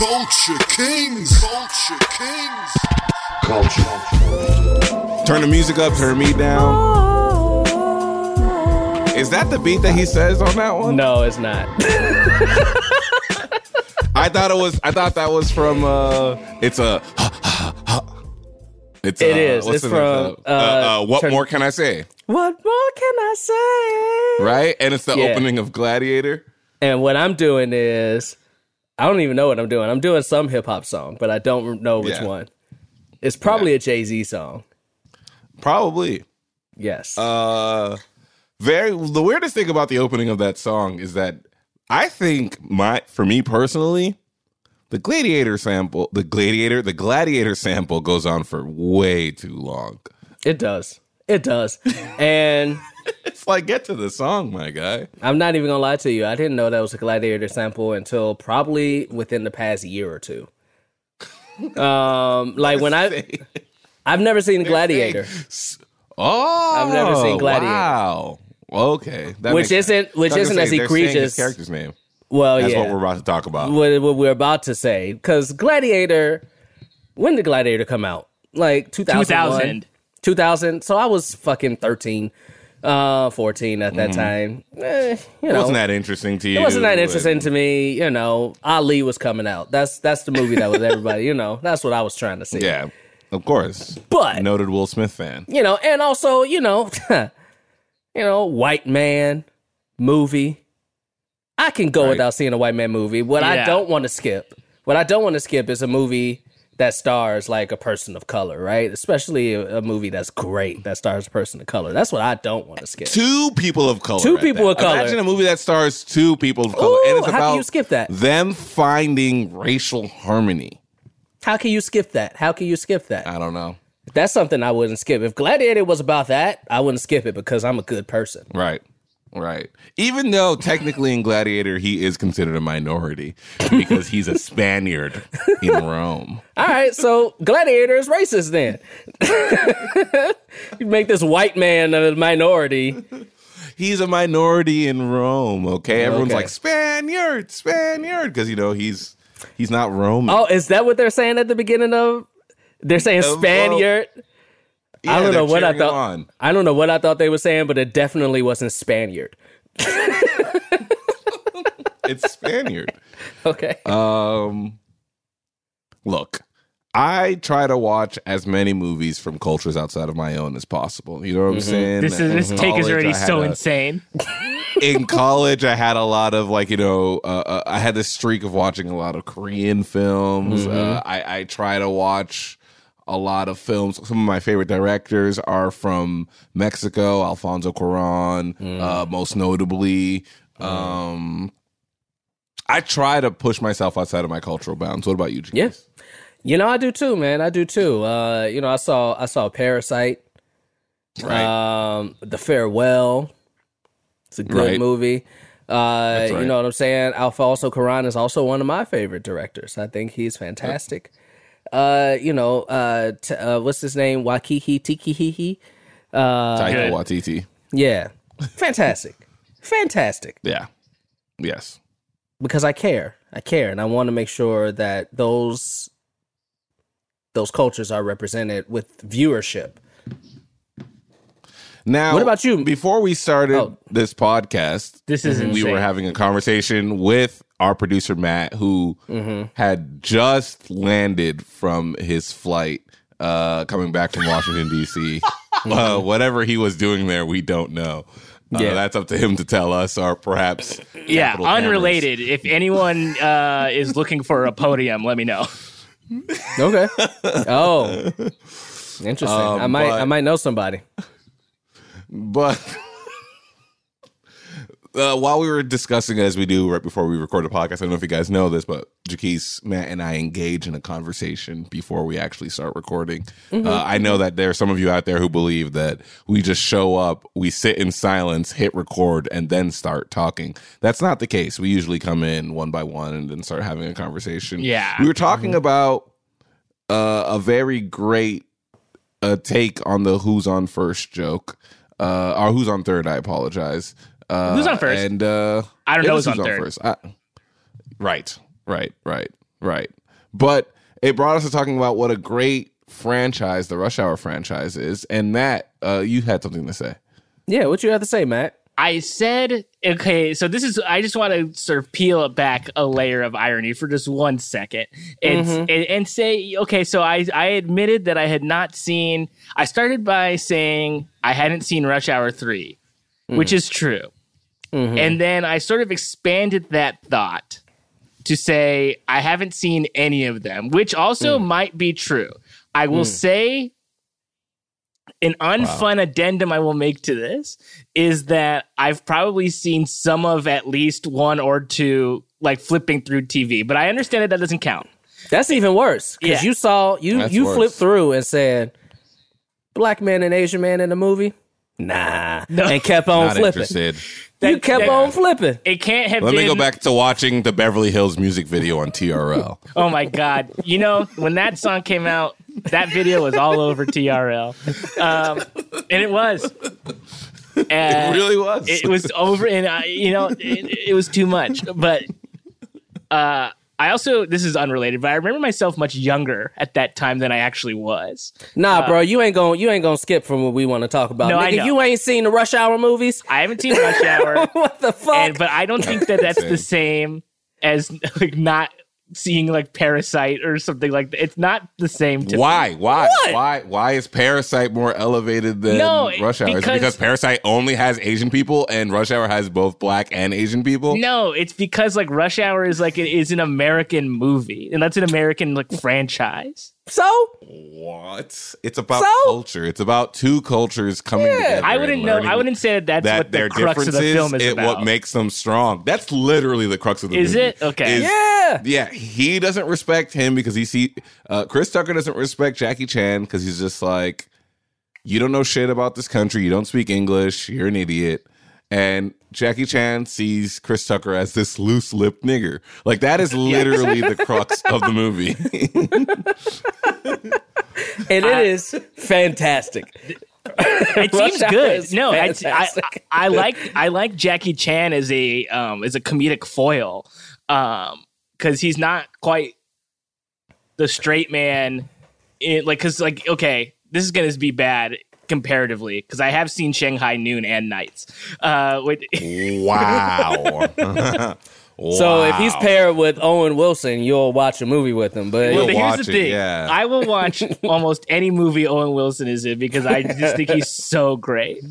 Culture Kings. Culture Kings. Culture. Turn the music up, turn me down. Is that the beat that he says on that one? No, it's not. I thought it was. I thought that was from. uh It's a. It's. It uh, is. It's from, uh, uh, uh, what turn- more can I say? what more can I say? Right, and it's the Yeah. opening of Gladiator. And what I'm doing is, I don't even know what I'm doing. I'm doing some hip hop song, but I don't know which Yeah. one. It's probably a Jay Z song. Probably. Yes. Uh, very. The weirdest thing about the opening of that song is that I think my, for me personally, the Gladiator sample, the Gladiator, the Gladiator sample goes on for way too long. it does. It does. and It's like get to the song, my guy. I'm not even gonna lie to you. I didn't know that was a Gladiator sample until probably within the past year or two. Um, like when I, I've never seen Gladiator, Oh, I've never seen Gladiator. Wow. Okay, that which isn't which I isn't gonna as say, egregious. His character's name. Well, That's yeah, what we're about to talk about. what, what we're about to say. Because Gladiator, when did Gladiator come out? Like 2001? 2000. 2000. So I was fucking 13, uh, 14 at that time. Eh, you know, wasn't that interesting to you? it wasn't that interesting to me. You know, Ali was coming out. That's that's the movie that was everybody. You know, that's what I was trying to see. Yeah, of course. But Noted Will Smith fan. you know, and also you know, you know, white man movie. I can go Right. without seeing a white man movie. What I don't want to skip, what I don't want to skip is a movie that stars like a person of color, right? Especially a, a movie that's great that stars a person of color. That's what I don't want to skip. Two people of color. Two at people that. of color. Imagine a movie that stars two people of color, and Ooh, it's how can about you skip that? them finding racial harmony. How can you skip that? How can you skip that? I don't know. That's something I wouldn't skip. If Gladiator was about that, I wouldn't skip it because I'm a good person. Right. Right. Even though technically in Gladiator he is considered a minority because he's a Spaniard in Rome. All right, so Gladiator is racist then. you make this white man a minority. He's a minority in Rome, okay? Everyone's Okay. like Spaniard, Spaniard because you know he's he's not Roman. Oh, is that what they're saying at the beginning of? They're saying Spaniard. Yeah, I don't know what I thought. on. I don't know what I thought they were saying, but it definitely wasn't Spaniard. It's Spaniard. Okay. Um, look, I try to watch as many movies from cultures outside of my own as possible. You know what I'm saying? This is this In take is already so a- insane. In college, I had a lot of like you know, uh, uh, I had this streak of watching a lot of Korean films. Uh, I, I try to watch a lot of films. Some of my favorite directors are from Mexico, Alfonso Cuarón, uh, most notably. Um, I try to push myself outside of my cultural bounds. What about you, James? Yeah. You know, I do too, man. I do too. Uh, you know, I saw I saw Parasite. Right. Um, The Farewell. It's a good Right. movie. Uh, right. You know what I'm saying? Alfonso Cuarón is also one of my favorite directors. I think he's fantastic. Uh, you know, uh, t- uh, what's his name? Wakihi Tikihihi. Uh, Taika Waititi. yeah, fantastic, fantastic. Yeah. Yes. Because I care, I care, and I want to make sure that those those cultures are represented with viewership. Now, What about you? Before we started Oh. this podcast, This is we were having a conversation with our producer Matt, who Mm-hmm. had just landed from his flight, uh, coming back from Washington D.C. uh, whatever he was doing there, we don't know. Uh. Yeah. that's up to him to tell us, or perhaps Yeah, Capital Cameras. unrelated. If anyone uh, is looking for a podium, let me know. Okay. oh, interesting. I might but- I might know somebody. But uh, while we were discussing, as we do right before we record the podcast, I don't know if you guys know this, but Jaquise, Matt, and I engage in a conversation before we actually start recording. Uh, I know that there are some of you out there who believe that we just show up, we sit in silence, hit record, and then start talking. That's not the case. We usually come in one by one and then start having a conversation. Yeah. We were talking about uh, a very great uh, take on the who's on first joke. Uh, or who's on third, I apologize. Uh, Who's on first? And uh, I don't know was who's on third. I- right, right, right. Right. But it brought us to talking about what a great franchise the Rush Hour franchise is. And Matt, uh, you had something to say. Yeah, what you have to say, Matt? I said, okay, so this is, I just want to sort of peel back a layer of irony for just one second and, Mm-hmm. and, and say, okay, so I, I admitted that I had not seen, I started by saying I hadn't seen Rush Hour 3, Mm. which is true. Mm-hmm. And then I sort of expanded that thought to say I haven't seen any of them, which also Mm. might be true. I will say an unfun addendum I will make to this is that I've probably seen some of at least one or two like flipping through TV, but I understand that that doesn't count. That's even worse because Yeah. you saw you That's you worse. flipped through and said, "Black man and Asian man in the movie." Nah, no. and kept on Not flipping. interested. You kept that- on flipping. It can't have Let been me go back to watching the Beverly Hills music video on TRL. Oh my god! You know when that song came out, that video was all over TRL, um, and it was. it really was. it was over, and I, you know, it, it was too much. But uh, I also, this is unrelated, but I remember myself much younger at that time than I actually was. Nah, uh, bro, you ain't going you ain't gonna skip from what we want to talk about. No, I know. you ain't seen the Rush Hour movies. I haven't seen Rush Hour, what the fuck? and but I don't think that that's the same as like not seeing like Parasite or something like that. It's not the same. To me. Why? Why? What? Why? Why is Parasite more elevated than No, Rush Hour? Is it because- because Parasite only has Asian people and Rush Hour has both black and Asian people? No, it's because like Rush Hour is like it is an American movie, and that's an American like franchise. So What? It's about So? culture. It's about two cultures coming together. I wouldn't know. I wouldn't say that that's that what the their crux of the film is it, about. what makes them strong. That's literally the crux of the film. Is movie. it? Okay. Is- yeah, Yeah, he doesn't respect him because he see uh, Chris Tucker doesn't respect Jackie Chan because he's just like, you don't know shit about this country. You don't speak English. You're an idiot. And Jackie Chan sees Chris Tucker as this loose lipped nigger. Like that is literally the crux of the movie. and it is fantastic. it seems Hour good. No, I, I. I like I like Jackie Chan as a um as a comedic foil, um because he's not quite the straight man. In, like, because like okay, this is gonna be bad comparatively because I have seen Shanghai Noon and Knights. Uh, with, wow. So if he's paired with Owen Wilson, you'll watch a movie with him. But We'll but here's watch the it, thing: yeah. I will watch almost any movie Owen Wilson is in because I just think he's so great.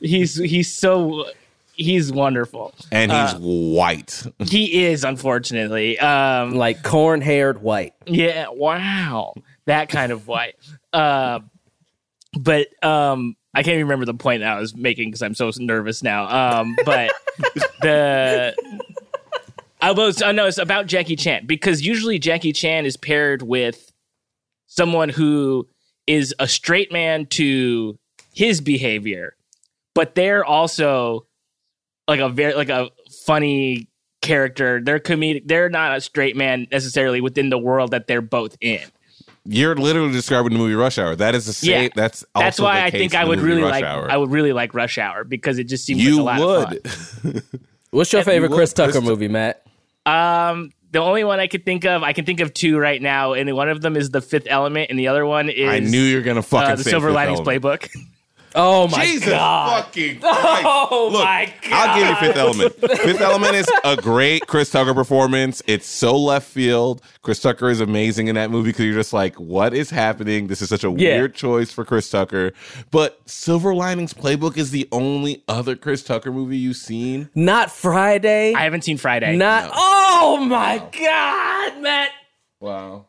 He's he's so he's wonderful. and he's uh, white. He is, unfortunately. Um, like corn haired white. yeah, wow, that kind of white. Uh, but um, I can't even remember the point that I was making because I'm so nervous now. Um, but the I was, oh no, it's about Jackie Chan because usually Jackie Chan is paired with someone who is a straight man to his behavior, but they're also like a very like a funny character. They're comedic. They're not a straight man necessarily within the world that they're both in. You're literally describing the movie Rush Hour. That is the same. Yeah. That's That's also why the I case think in I the would really Rush like Hour. I would really like Rush Hour because it just seems you like a lot would. of fun. What's your favorite would- Chris Tucker Chris- movie, Matt? Um, the only one I could think of, I can think of two right now, and one of them is The Fifth Element, and the other one is I knew you were gonna fucking uh, the say Silver Fifth Linings Element. Playbook. Oh my Jesus god! fucking Christ. Oh Look, my god! I'll give you Fifth Element. Fifth Element is a great Chris Tucker performance. It's so left field. Chris Tucker is amazing in that movie because you're just like, what is happening? This is such a Yeah. weird choice for Chris Tucker. But Silver Linings Playbook is the only other Chris Tucker movie you've seen. Not Friday. I haven't seen Friday. Not. Oh my god, Matt! Wow.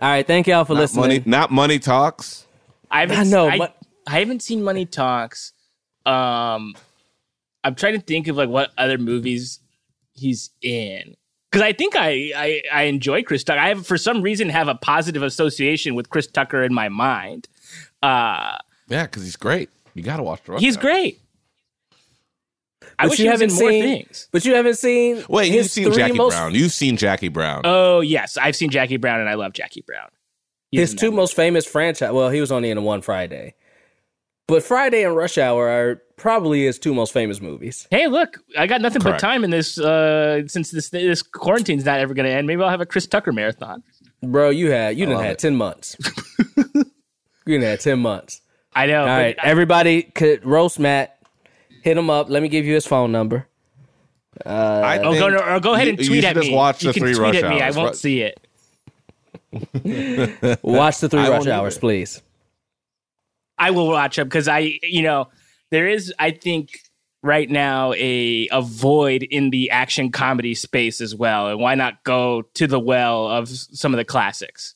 All right, thank y'all for Not listening. money, not money talks. I haven't. I know, I, but- I haven't seen Money Talks. Um, I'm trying to think of like what other movies he's in because I think I, I I enjoy Chris Tucker. I have for some reason have a positive association with Chris Tucker in my mind. Uh, Yeah, because he's great. You got to watch the Rush he's Hour. great. I But wish you he was in haven't more seen- things. But you haven't seen. Wait, you've seen Jackie most, Brown. You've seen Jackie Brown. Oh yes, I've seen Jackie Brown and I love Jackie Brown. He's His two most famous franchise. Well, he was only in one Friday, but Friday and Rush Hour are probably his two most famous movies. Hey, look, I got nothing Correct. but time in this. Uh, since this this quarantine's not ever going to end, maybe I'll have a Chris Tucker marathon. Bro, you had you didn't love had it. ten months. you didn't had ten months. I know. All but I- everybody, could roast Matt. Hit him up. Let me give you his phone number. I Oh, go, or go ahead and you- you tweet at just me. Watch you the can three tweet rush at me. I won't see it. Watch the three I rush hours, either. please. I will watch them because I, you know, there is, I think, right now a a void in the action comedy space as well, and why not go to the well of some of the classics?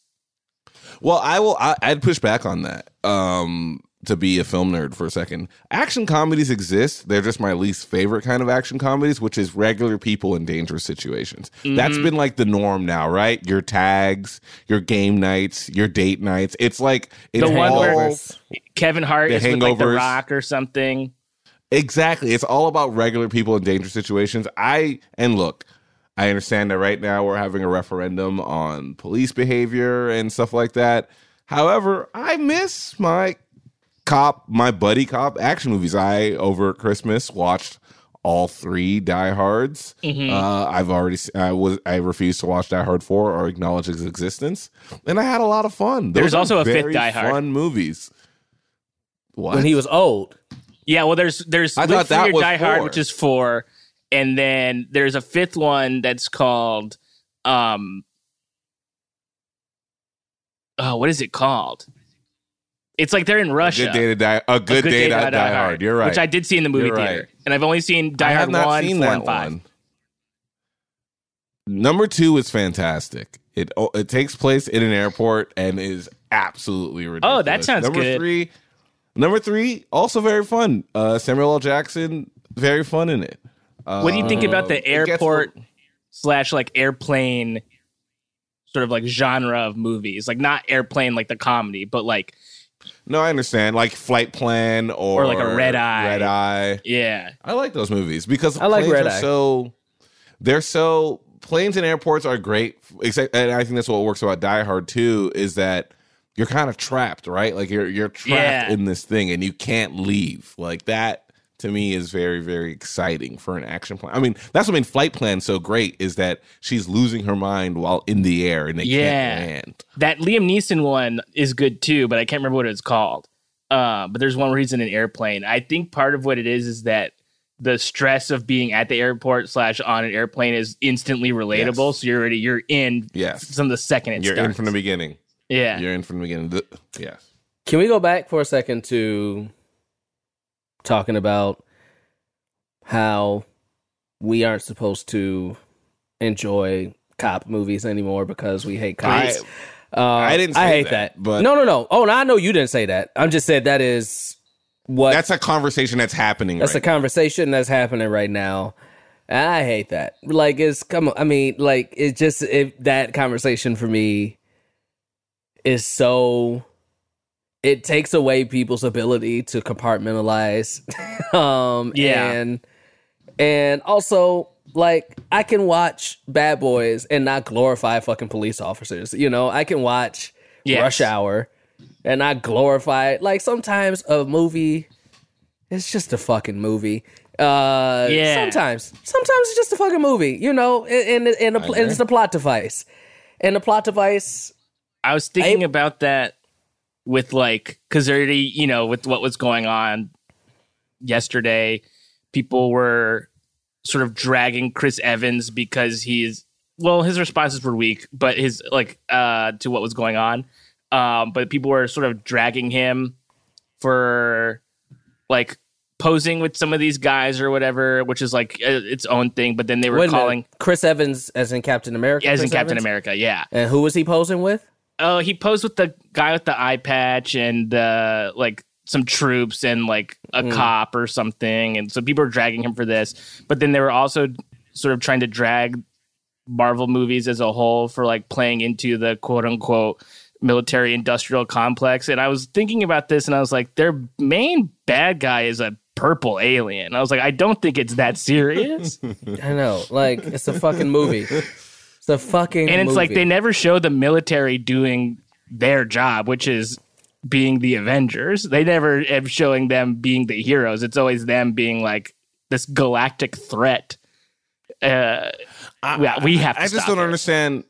Well, I will. I, I'd push back on that. Um, to be a film nerd for a second, action comedies exist. They're just my least favorite kind of action comedies, which is regular people in dangerous situations. That's mm-hmm. been like the norm now, right? Your tags, your game nights, your date nights. It's like it's The one where Kevin Hart The is with like The Rock or something. Exactly. It's all about regular people in dangerous situations. I and look, I understand that right now we're having a referendum on police behavior and stuff like that. However, I miss my cop, my buddy cop action movies. I over Christmas watched all three Die Hards. Uh, I've already s- I was I refused to watch Die Hard four or acknowledge its existence, and I had a lot of fun. Those There's also a fifth Die Hard. Fun movies. What? When he was old. Yeah, well, there's there's I Live thought that was Die Hard, which is four, and then there's a fifth one that's called, um, oh, what is it called? It's like they're in Russia. Good day to die. A good, day, to die, hard. You're right. Which I did see in the movie You're theater, right. and I've only seen Die Hard one, seen four, and five. one. Number two is fantastic. It oh, it takes place in an airport and is absolutely ridiculous. Oh, that sounds good. number good. three. Number three, also very fun. Uh, Samuel L. Jackson, very fun in it. What do you think about the it gets- airport slash like airplane sort of like genre of movies? Like not airplane like the comedy, but like No, I understand. Like Flight Plan or, Or like a Red Eye. Red Eye. yeah, I like those movies because I like planes Red are Eye. so they're so planes and airports are great. Except, and I think that's what works about Die Hard too is that you're kind of trapped, right? Like you're you're trapped Yeah. in this thing and you can't leave. Like that to me is very very exciting for an action plan. I mean, that's what made Flight Plan so great is that she's losing her mind while in the air and they Yeah. can't land. that Liam Neeson one is good too, but I can't remember what it's called. Uh, but there's one where he's in an airplane. I think part of what it is is that the stress of being at the airport slash on an airplane is instantly relatable. Yes. So you're already you're in Yes. from the second it You're in from the beginning. yeah. You're in from the beginning. The- yes. Can we go back for a second to talking about how we aren't supposed to enjoy cop movies anymore because we hate cops? Uh, I didn't I hate that, that, but- no, no, no. Oh, no, I know you didn't say that. I'm just said that is what That's a conversation that's happening That's right a conversation that's happening right now. And I hate that. Like it's come on, I mean, like it just it, that conversation for me is so it takes away people's ability to compartmentalize. um Yeah. and and also like I can watch Bad Boys and not glorify fucking police officers. You know, I can watch Yes. Rush Hour and not glorify it. Like sometimes a movie it's just a fucking movie. Uh, Yeah. Sometimes, sometimes it's just a fucking movie, you know, and and, and, a, and it's a plot device, and the plot device. I was thinking I- about that with like because already you know with what was going on yesterday, people were sort of dragging Chris Evans because he's well his responses were weak, but his like uh to what was going on. Um, but people were sort of dragging him for like posing with some of these guys or whatever, which is like uh, its own thing. But then they were Wait calling Chris Evans as in Captain America, as in Captain Evans? America, yeah. And who was he posing with? Oh, he posed with the guy with the eye patch and uh, like some troops and like a Hmm. cop or something, and so people were dragging him for this. But then they were also sort of trying to drag Marvel movies as a whole for like playing into the quote unquote military industrial complex. And I was thinking about this, and I was like, their main bad guy is a purple alien. I was like, I don't think it's that serious. I know, like it's a fucking movie. It's a fucking and it's like they never show the military doing their job, which is being the Avengers. They never have showing them being the heroes. It's always them being like this galactic threat. Uh, yeah, we have. To I just stop don't it. understand.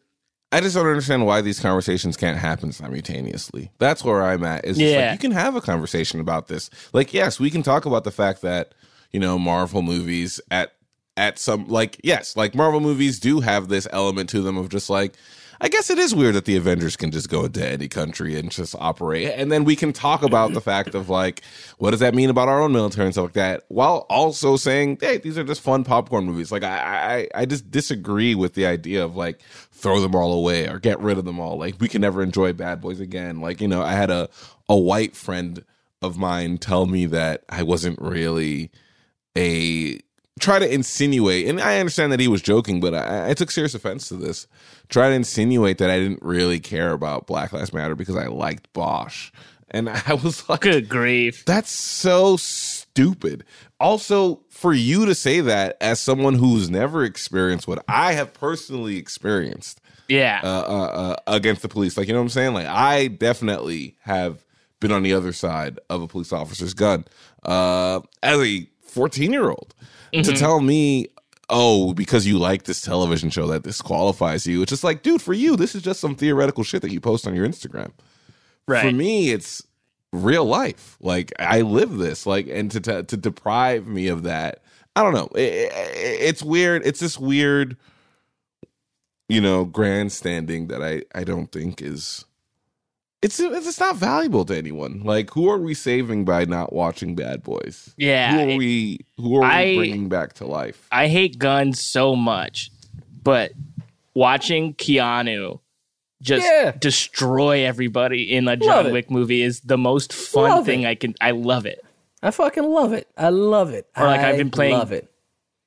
I just don't understand why these conversations can't happen simultaneously. That's where I'm at. Is Yeah. like you can have a conversation about this. Like, yes, we can talk about the fact that you know Marvel movies at at some like yes, like Marvel movies do have this element to them of just like. I guess it is weird that the Avengers can just go into any country and just operate. And then we can talk about the fact of like, what does that mean about our own military and stuff like that, while also saying, hey, these are just fun popcorn movies. Like, I, I, I just disagree with the idea of like, throw them all away or get rid of them all. Like, we can never enjoy Bad Boys again. Like, you know, I had a, a white friend of mine tell me that I wasn't really a try to insinuate, and I understand that he was joking, but I, I took serious offense to this. Try to insinuate that I didn't really care about Black Lives Matter because I liked Bosch, and I was like, Good grief! that's so stupid. Also, for you to say that as someone who's never experienced what I have personally experienced Yeah, uh, uh, uh, against the police, like you know what I'm saying? Like I definitely have been on the other side of a police officer's gun uh, as a 14 year old. To mm-hmm. tell me, oh, because you like this television show that disqualifies you, it's just like, dude, for you, this is just some theoretical shit that you post on your Instagram. Right. for me it's real life. Like i live this. Like and to to, to deprive me of that i don't know. It- it- it's weird. It's this weird you know grandstanding that i i don't think is it's it's not valuable to anyone like who are we saving by not watching bad boys Yeah, who are it- we who are I- we bringing back to life I hate guns so much, but watching Keanu just Yeah. destroy everybody in a John. Wick movie is the most fun Love thing it. I can. I love it. I fucking love it. I love it. Or, like, I've been playing- Love it.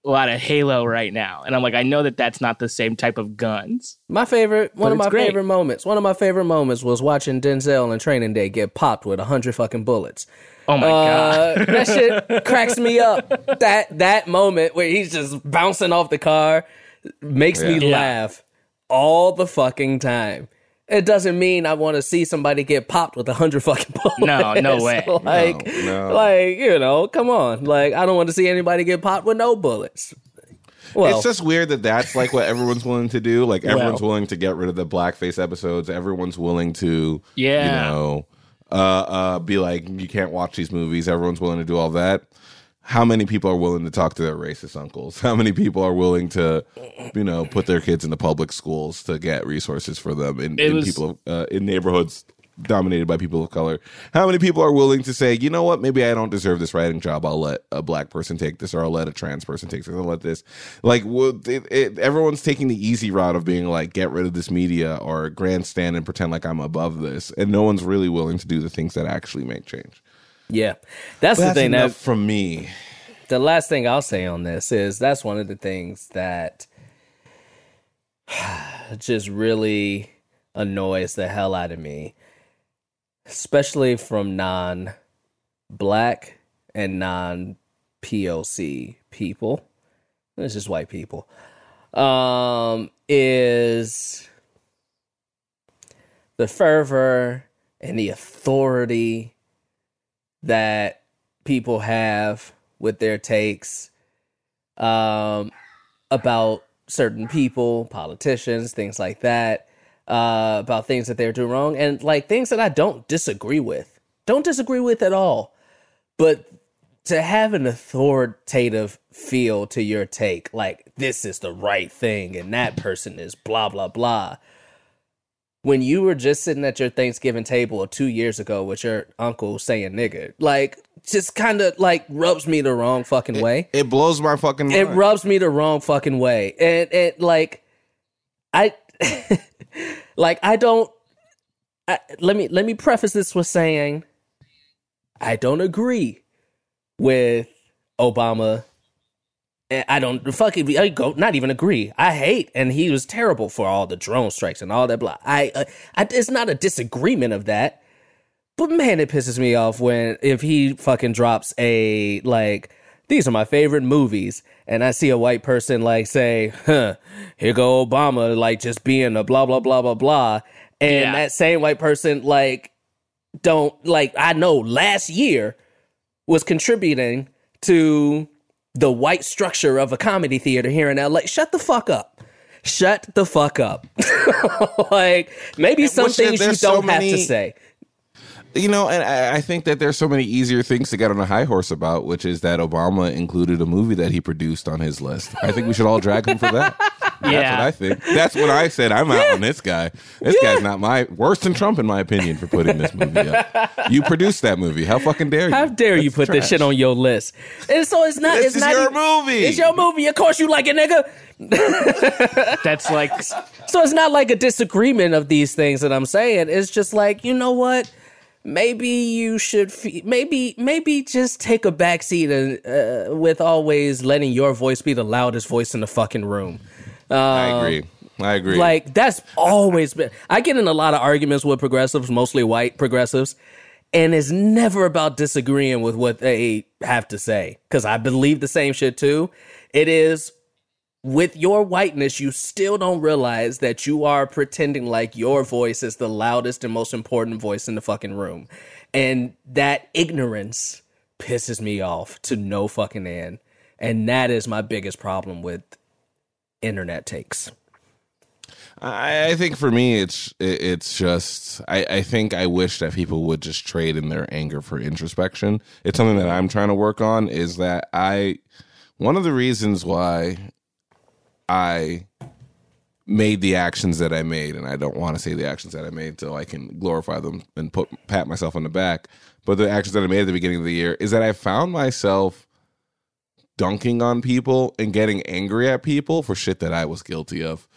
A lot of Halo right now, and I'm like, I know that that's not the same type of guns. My favorite, one of my great. favorite moments. One of my favorite moments was watching Denzel in Training Day get popped with a hundred fucking bullets. Oh my god! Uh, that shit cracks me up. That that moment where he's just bouncing off the car makes me Yeah. laugh all the fucking time. It doesn't mean I want to see somebody get popped with a hundred fucking bullets. No, no way. like, No, no. like you know, come on. Like, I don't want to see anybody get popped with no bullets. Well, it's just weird that that's like what everyone's willing to do. Like everyone's Well- willing to get rid of the blackface episodes. Everyone's willing to, Yeah. you know, uh, uh, be like, you can't watch these movies. Everyone's willing to do all that. How many people are willing to talk to their racist uncles? How many people are willing to, you know, put their kids in the public schools to get resources for them in, in was- people uh, in neighborhoods dominated by people of color? How many people are willing to say, you know what, maybe I don't deserve this writing job. I'll let a black person take this, or I'll let a trans person take this. Or I'll let this. Like, well, it, it, everyone's taking the easy route of being like, get rid of this media or grandstand and pretend like I'm above this, and no one's really willing to do the things that actually make change. Yeah, that's the That's thing. enough That from me. the last thing I'll say on this is that's one of the things that just really annoys the hell out of me, especially from non black and non POC people. It's just white people. Um, is the fervor and the authority that people have with their takes um, about certain people, politicians, things like that, uh, about things that they're doing wrong, and like things that I don't disagree with, don't disagree with at all. But to have an authoritative feel to your take, like this is the right thing and that person is blah, blah, blah. When you were just sitting at your Thanksgiving table two years ago with your uncle saying nigga, like just kind of like rubs me the wrong fucking way It blows my fucking mind. it rubs me the wrong fucking way and it like i like i don't I, let me let me preface this with saying i don't agree with obama I don't fucking I go not even agree. I hate, and he was terrible for all the drone strikes and all that. Blah. I, uh, I it's not a disagreement of that, but man, it pisses me off when if he fucking drops a like these are my favorite movies, and I see a white person like say, "Huh, here go Obama," like just being a blah blah blah blah blah, and Yeah. that same white person like don't like I know last year was contributing to the white structure of a comedy theater here in LA. Shut the fuck up. Shut the fuck up. like maybe some things you don't so have to say. You know, and I, I think that there's so many easier things to get on a high horse about, which is that Obama included a movie that he produced on his list. I think we should all drag him for that. That's Yeah. what I think. That's what I said. I'm out on this guy. This guy's not my worse than Trump, in my opinion, for putting this movie up. You produced that movie. How fucking dare you? How dare you That's put this shit on your list? And so it's not. This it's is not your even- movie. It's your movie. Of course you like it, nigga. That's like So it's not like a disagreement of these things that I'm saying. It's just like you know what? Maybe you should. Fe- maybe maybe just take a backseat and uh, with always letting your voice be the loudest voice in the fucking room. I agree. I agree. Like that's always been. I get in a lot of arguments with progressives, mostly white progressives, and it's never about disagreeing with what they have to say because I believe the same shit too. It is with your whiteness, you still don't realize that you are pretending like your voice is the loudest and most important voice in the fucking room, and that ignorance pisses me off to no fucking end, and that is my biggest problem with internet takes. I, think for me, it's it's just I, I think I wish that people would just trade in their anger for introspection. It's something that I'm trying to work on. Is that I one of the reasons why I made the actions that I made, and I don't want to say the actions that I made so I can glorify them and put pat myself on the back. But the actions that I made at the beginning of the year is that I found myself dunking on people and getting angry at people for shit that I was guilty of.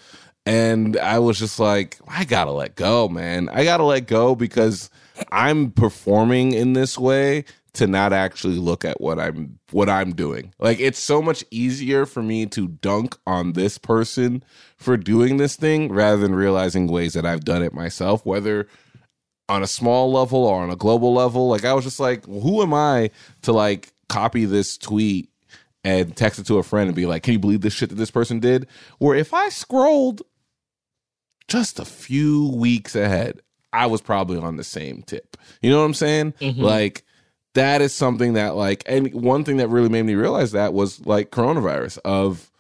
And I was just like, I gotta let go, man. I gotta let go because I'm performing in this way to not actually look at what I'm what I'm doing. Like it's so much easier for me to dunk on this person for doing this thing rather than realizing ways that I've done it myself, whether on a small level or on a global level. Like I was just like, who am I to like copy this tweet and text it to a friend and be like, can you believe this shit that this person did? Where if I scrolled just a few weeks ahead, I was probably on the same tip. You know what I'm saying? Mm-hmm. Like that is something that like and one thing that really made me realize that was like coronavirus of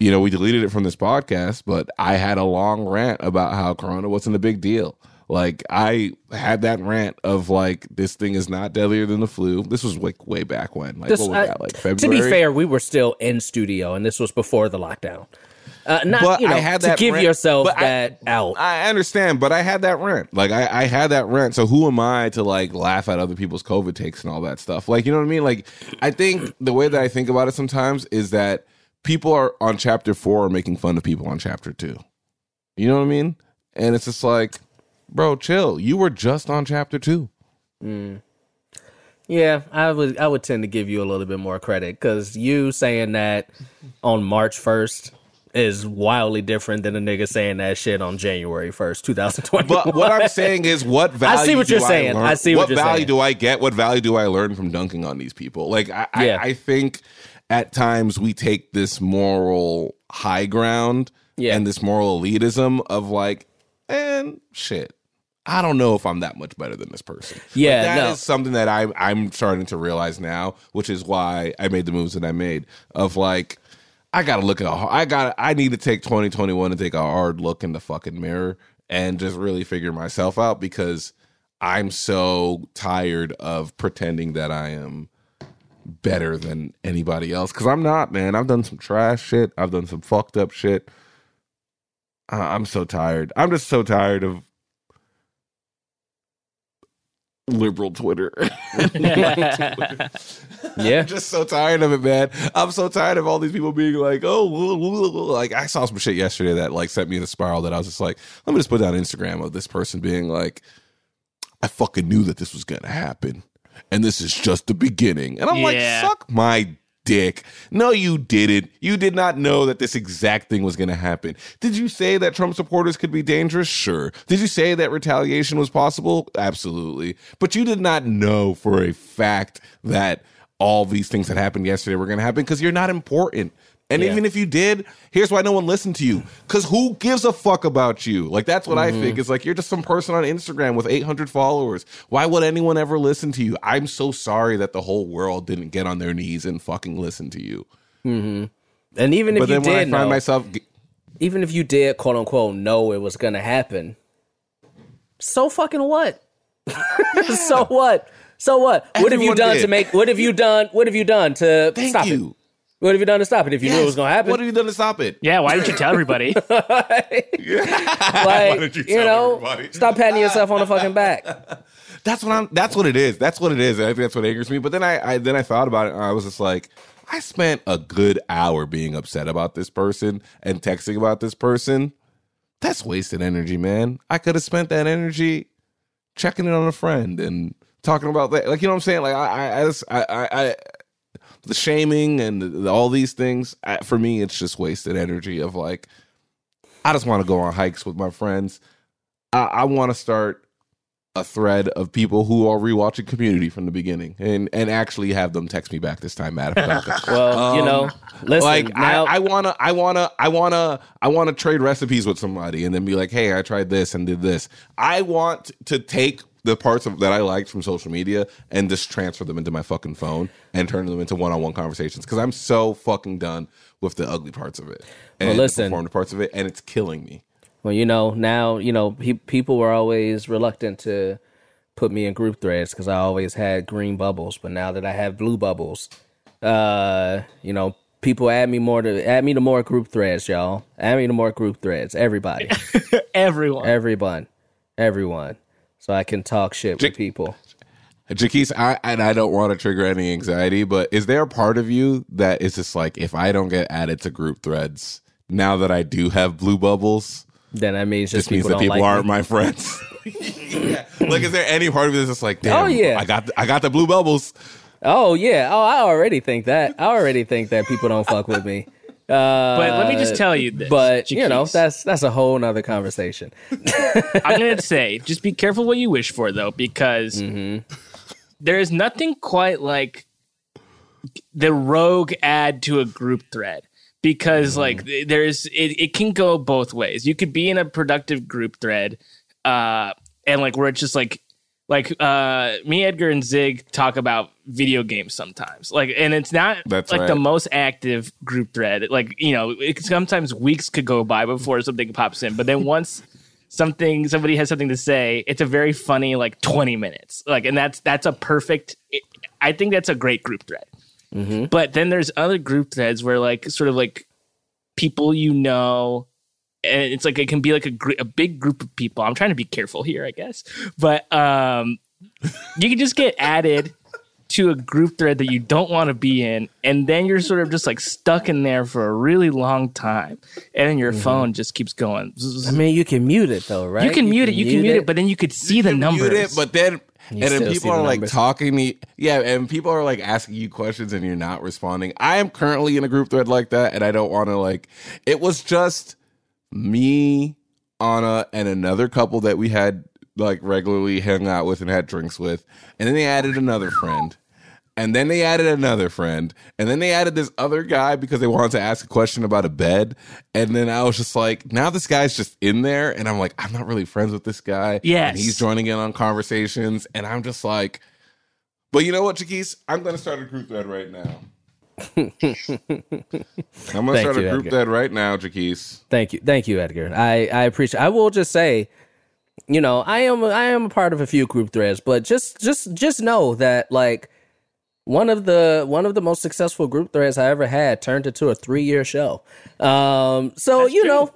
you know, we deleted it from this podcast, but I had a long rant about how corona wasn't a big deal. Like I had that rant of like this thing is not deadlier than the flu. This was like way back when. Like This- what was I- that? Like To be fair, we were still in studio, and this was before the lockdown. Uh, not But you know I had to give rant- yourself but I- that out. I understand, but I had that rent. Like I, I had that rent. So who am I to like laugh at other people's COVID takes and all that stuff? Like, you know what I mean? Like, I think the way that I think about it sometimes is that people are on chapter four are making fun of people on chapter two. You know what I mean? And it's just like, bro, chill. You were just on chapter two. yeah, I would I would tend to give you a little bit more credit because you saying that on March first is wildly different than a nigga saying that shit on January first, two thousand twenty. But what I'm saying is, what value? I see what do you're saying. learn- I see what you're value saying. do I get? What value do I learn from dunking on these people? Like I, Yeah. I, I think at times we take this moral high ground Yeah. and this moral elitism of like, and shit. I don't know if I'm that much better than this person. Yeah, Like, that is no. something that I'm I'm starting to realize now, which is why I made the moves that I made. Of like, I gotta look at. I got. I need to take 2021 and take a hard look in the fucking mirror and just really figure myself out because I'm so tired of pretending that I am better than anybody else because I'm not, man. I've done some trash shit. I've done some fucked up shit. I- I'm so tired. I'm just so tired of liberal Twitter. yeah, I'm just so tired of it, man. I'm so tired of all these people being like, oh, woo, woo, woo." like I saw some shit yesterday that like sent me in a spiral that I was just like, let me just put down Instagram of this person being like, I fucking knew that this was gonna happen, and this is just the beginning. And I'm like, suck my dick. No, you didn't. You did not know that this exact thing was gonna happen. Did you say that Trump supporters could be dangerous? Sure. Did you say that retaliation was possible? Absolutely. But you did not know for a fact that all these things that happened yesterday were going to happen because you're not important And Yeah. even if you did, here's why no one listened to you. Because who gives a fuck about you? Like, that's what Mm-hmm. I think. It's like you're just some person on Instagram with 800 followers. Why would anyone ever listen to you? I'm so sorry that the whole world didn't get on their knees and fucking listen to you. And even if but you then when I did find know, myself, even if you did quote unquote know it was gonna happen, so fucking what? so what? So what? what have you done did. to make? What have you done? What have you done to thank stop it? What have you done to stop it? If you knew it was gonna happen, What have you done to stop it? Yeah, why didn't you tell everybody? like did you you, tell know, everybody? stop patting yourself on the fucking back. That's what I'm. That's what it is. That's what it is. And I think that's what angers me. But then I, I then I thought about it. and I was just like, I spent a good hour being upset about this person and texting about this person. That's wasted energy, man. I could have spent that energy checking in on a friend and talking about that. Like you know what I'm saying? Like I, I, I, just, I, I, I the shaming and the, all these things. I, for me, it's just wasted energy. Of like, I just want to go on hikes with my friends. I, I want to start a thread of people who are rewatching Community from the beginning, and and actually have them text me back this time, Matt. Well, you know, um, listen. like now, I, I wanna, I wanna, I wanna, I wanna trade recipes with somebody, and then be like, hey, I tried this and did this. I want to take the parts of that I liked from social media and just transfer them into my fucking phone and turn them into one-on-one conversations because I'm so fucking done with the ugly parts of it and Well, listen. the performative parts of it, and it's killing me. Well, you know, now, you know, pe- people were always reluctant to put me in group threads because I always had green bubbles. But now that I have blue bubbles, uh, you know, people add me more to add me to more group threads, y'all. Add me to more group threads. Everybody, Everyone. everyone, everyone. So I can talk shit with people. Jaquise, I and I don't want to trigger any anxiety, but is there a part of you that is just like, if I don't get added to group threads now that I do have blue bubbles, Then that means just means that people like aren't me. my friends. yeah. Like, is there any part of you that's just like, damn, Oh, yeah. I got, the, I got the blue bubbles. Oh yeah. Oh, I already think that. I already think that people don't fuck with me. Uh, But let me just tell you this. but you know that's that's a whole nother conversation. I'm going to say, just be careful what you wish for, though, because there is nothing quite like the rogue add to a group thread. Because like there's it, it can go both ways. You could be in a productive group thread, uh, and like where it's just like like uh me, Edgar, and Zig talk about video games sometimes. Like and it's not That's like the most active group thread. Like, you know, it, sometimes weeks could go by before something pops in. But then once something somebody has something to say it's a very funny like 20 minutes like and that's that's a perfect i think that's a great group thread but then there's other group threads where like sort of like people you know and it's like it can be like a, gr- a big group of people. I'm trying to be careful here i guess. But um you can just get added to a group thread that you don't want to be in and then you're sort of just like stuck in there for a really long time and then your phone just keeps going. I mean, you can mute it though, right? you can mute it, you can mute it, but then you could see the You numbers. mute it, but then and then people the are like numbers. talking me yeah and people are like asking you questions and you're not responding. I am currently in a group thread like that and i don't want to like it was just me anna and another couple that we had like regularly hung out with and had drinks with. And then they added another friend. And then they added another friend. And then they added this other guy because they wanted to ask a question about a bed. And then i was just like now this guy's just in there. And i'm like i'm not really friends with this guy. Yes. and he's joining in on conversations. And i'm just like but you know what Jaquise? i'm going to start a group thread right now i'm going to Thank start you, a group Edgar. thread right now Jaquise. Thank you, thank you, Edgar. I I appreciate. I will just say, you know, I am I am a part of a few group threads, but just just just know that like one of the one of the most successful group threads I ever had turned into a three year show. Um, so you know,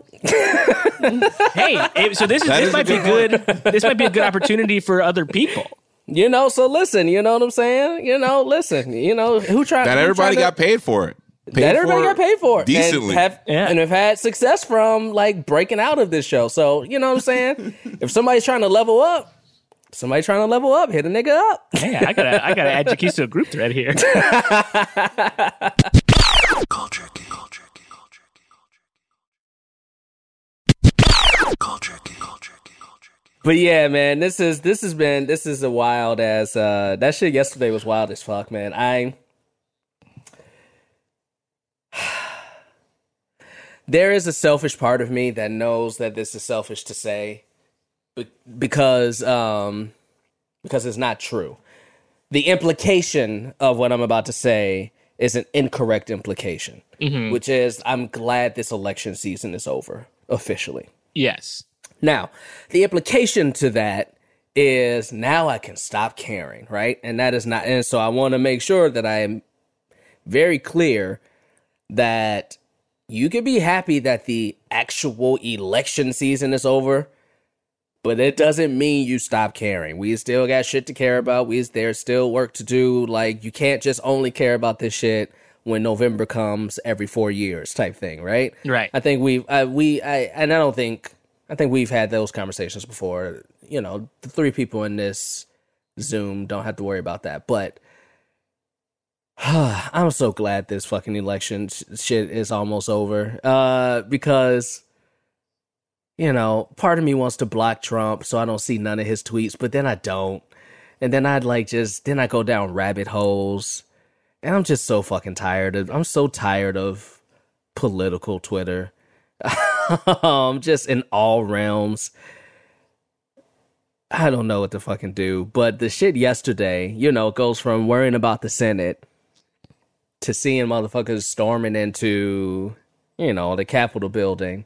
hey, so this is That this is might be good good. This might be a good opportunity for other people. You know. So listen, you know what I'm saying? You know, listen, you know who tried that who everybody tried to- got paid for it Paid that everybody got paid for decently and have Yeah. and have had success from like breaking out of this show. So you know what I'm saying? if somebody's trying to level up, somebody trying to level up, hit a nigga up. Hey, I gotta I gotta add Jaquise to a group thread here. Culture King. But yeah, man, this is this has been this is a wild as uh that shit yesterday was wild as fuck, man. I there is a selfish part of me that knows that this is selfish to say be- because um because it's not true. The implication of what I'm about to say is an incorrect implication, which is I'm glad this election season is over officially. Yes. Now, the implication to that is now I can stop caring, right? And that is not, and so I want to make sure that I am very clear that you can be happy that the actual election season is over, but it doesn't mean you stop caring. We still got shit to care about. We there's still work to do. Like you can't just only care about this shit when November comes every four years, type thing, right? Right. I think we've uh, we I and I don't think I think we've had those conversations before. You know, the three people in this Zoom don't have to worry about that. But I'm so glad this fucking election sh- shit is almost over. Uh, because you know, part of me wants to block Trump so I don't see none of his tweets, but then I don't. And then I'd like just then I go down rabbit holes. And I'm just so fucking tired of I'm so tired of political Twitter. um just in all realms. I don't know what to fucking do. But the shit yesterday, you know, goes from worrying about the Senate to seeing motherfuckers storming into, you know, the Capitol building.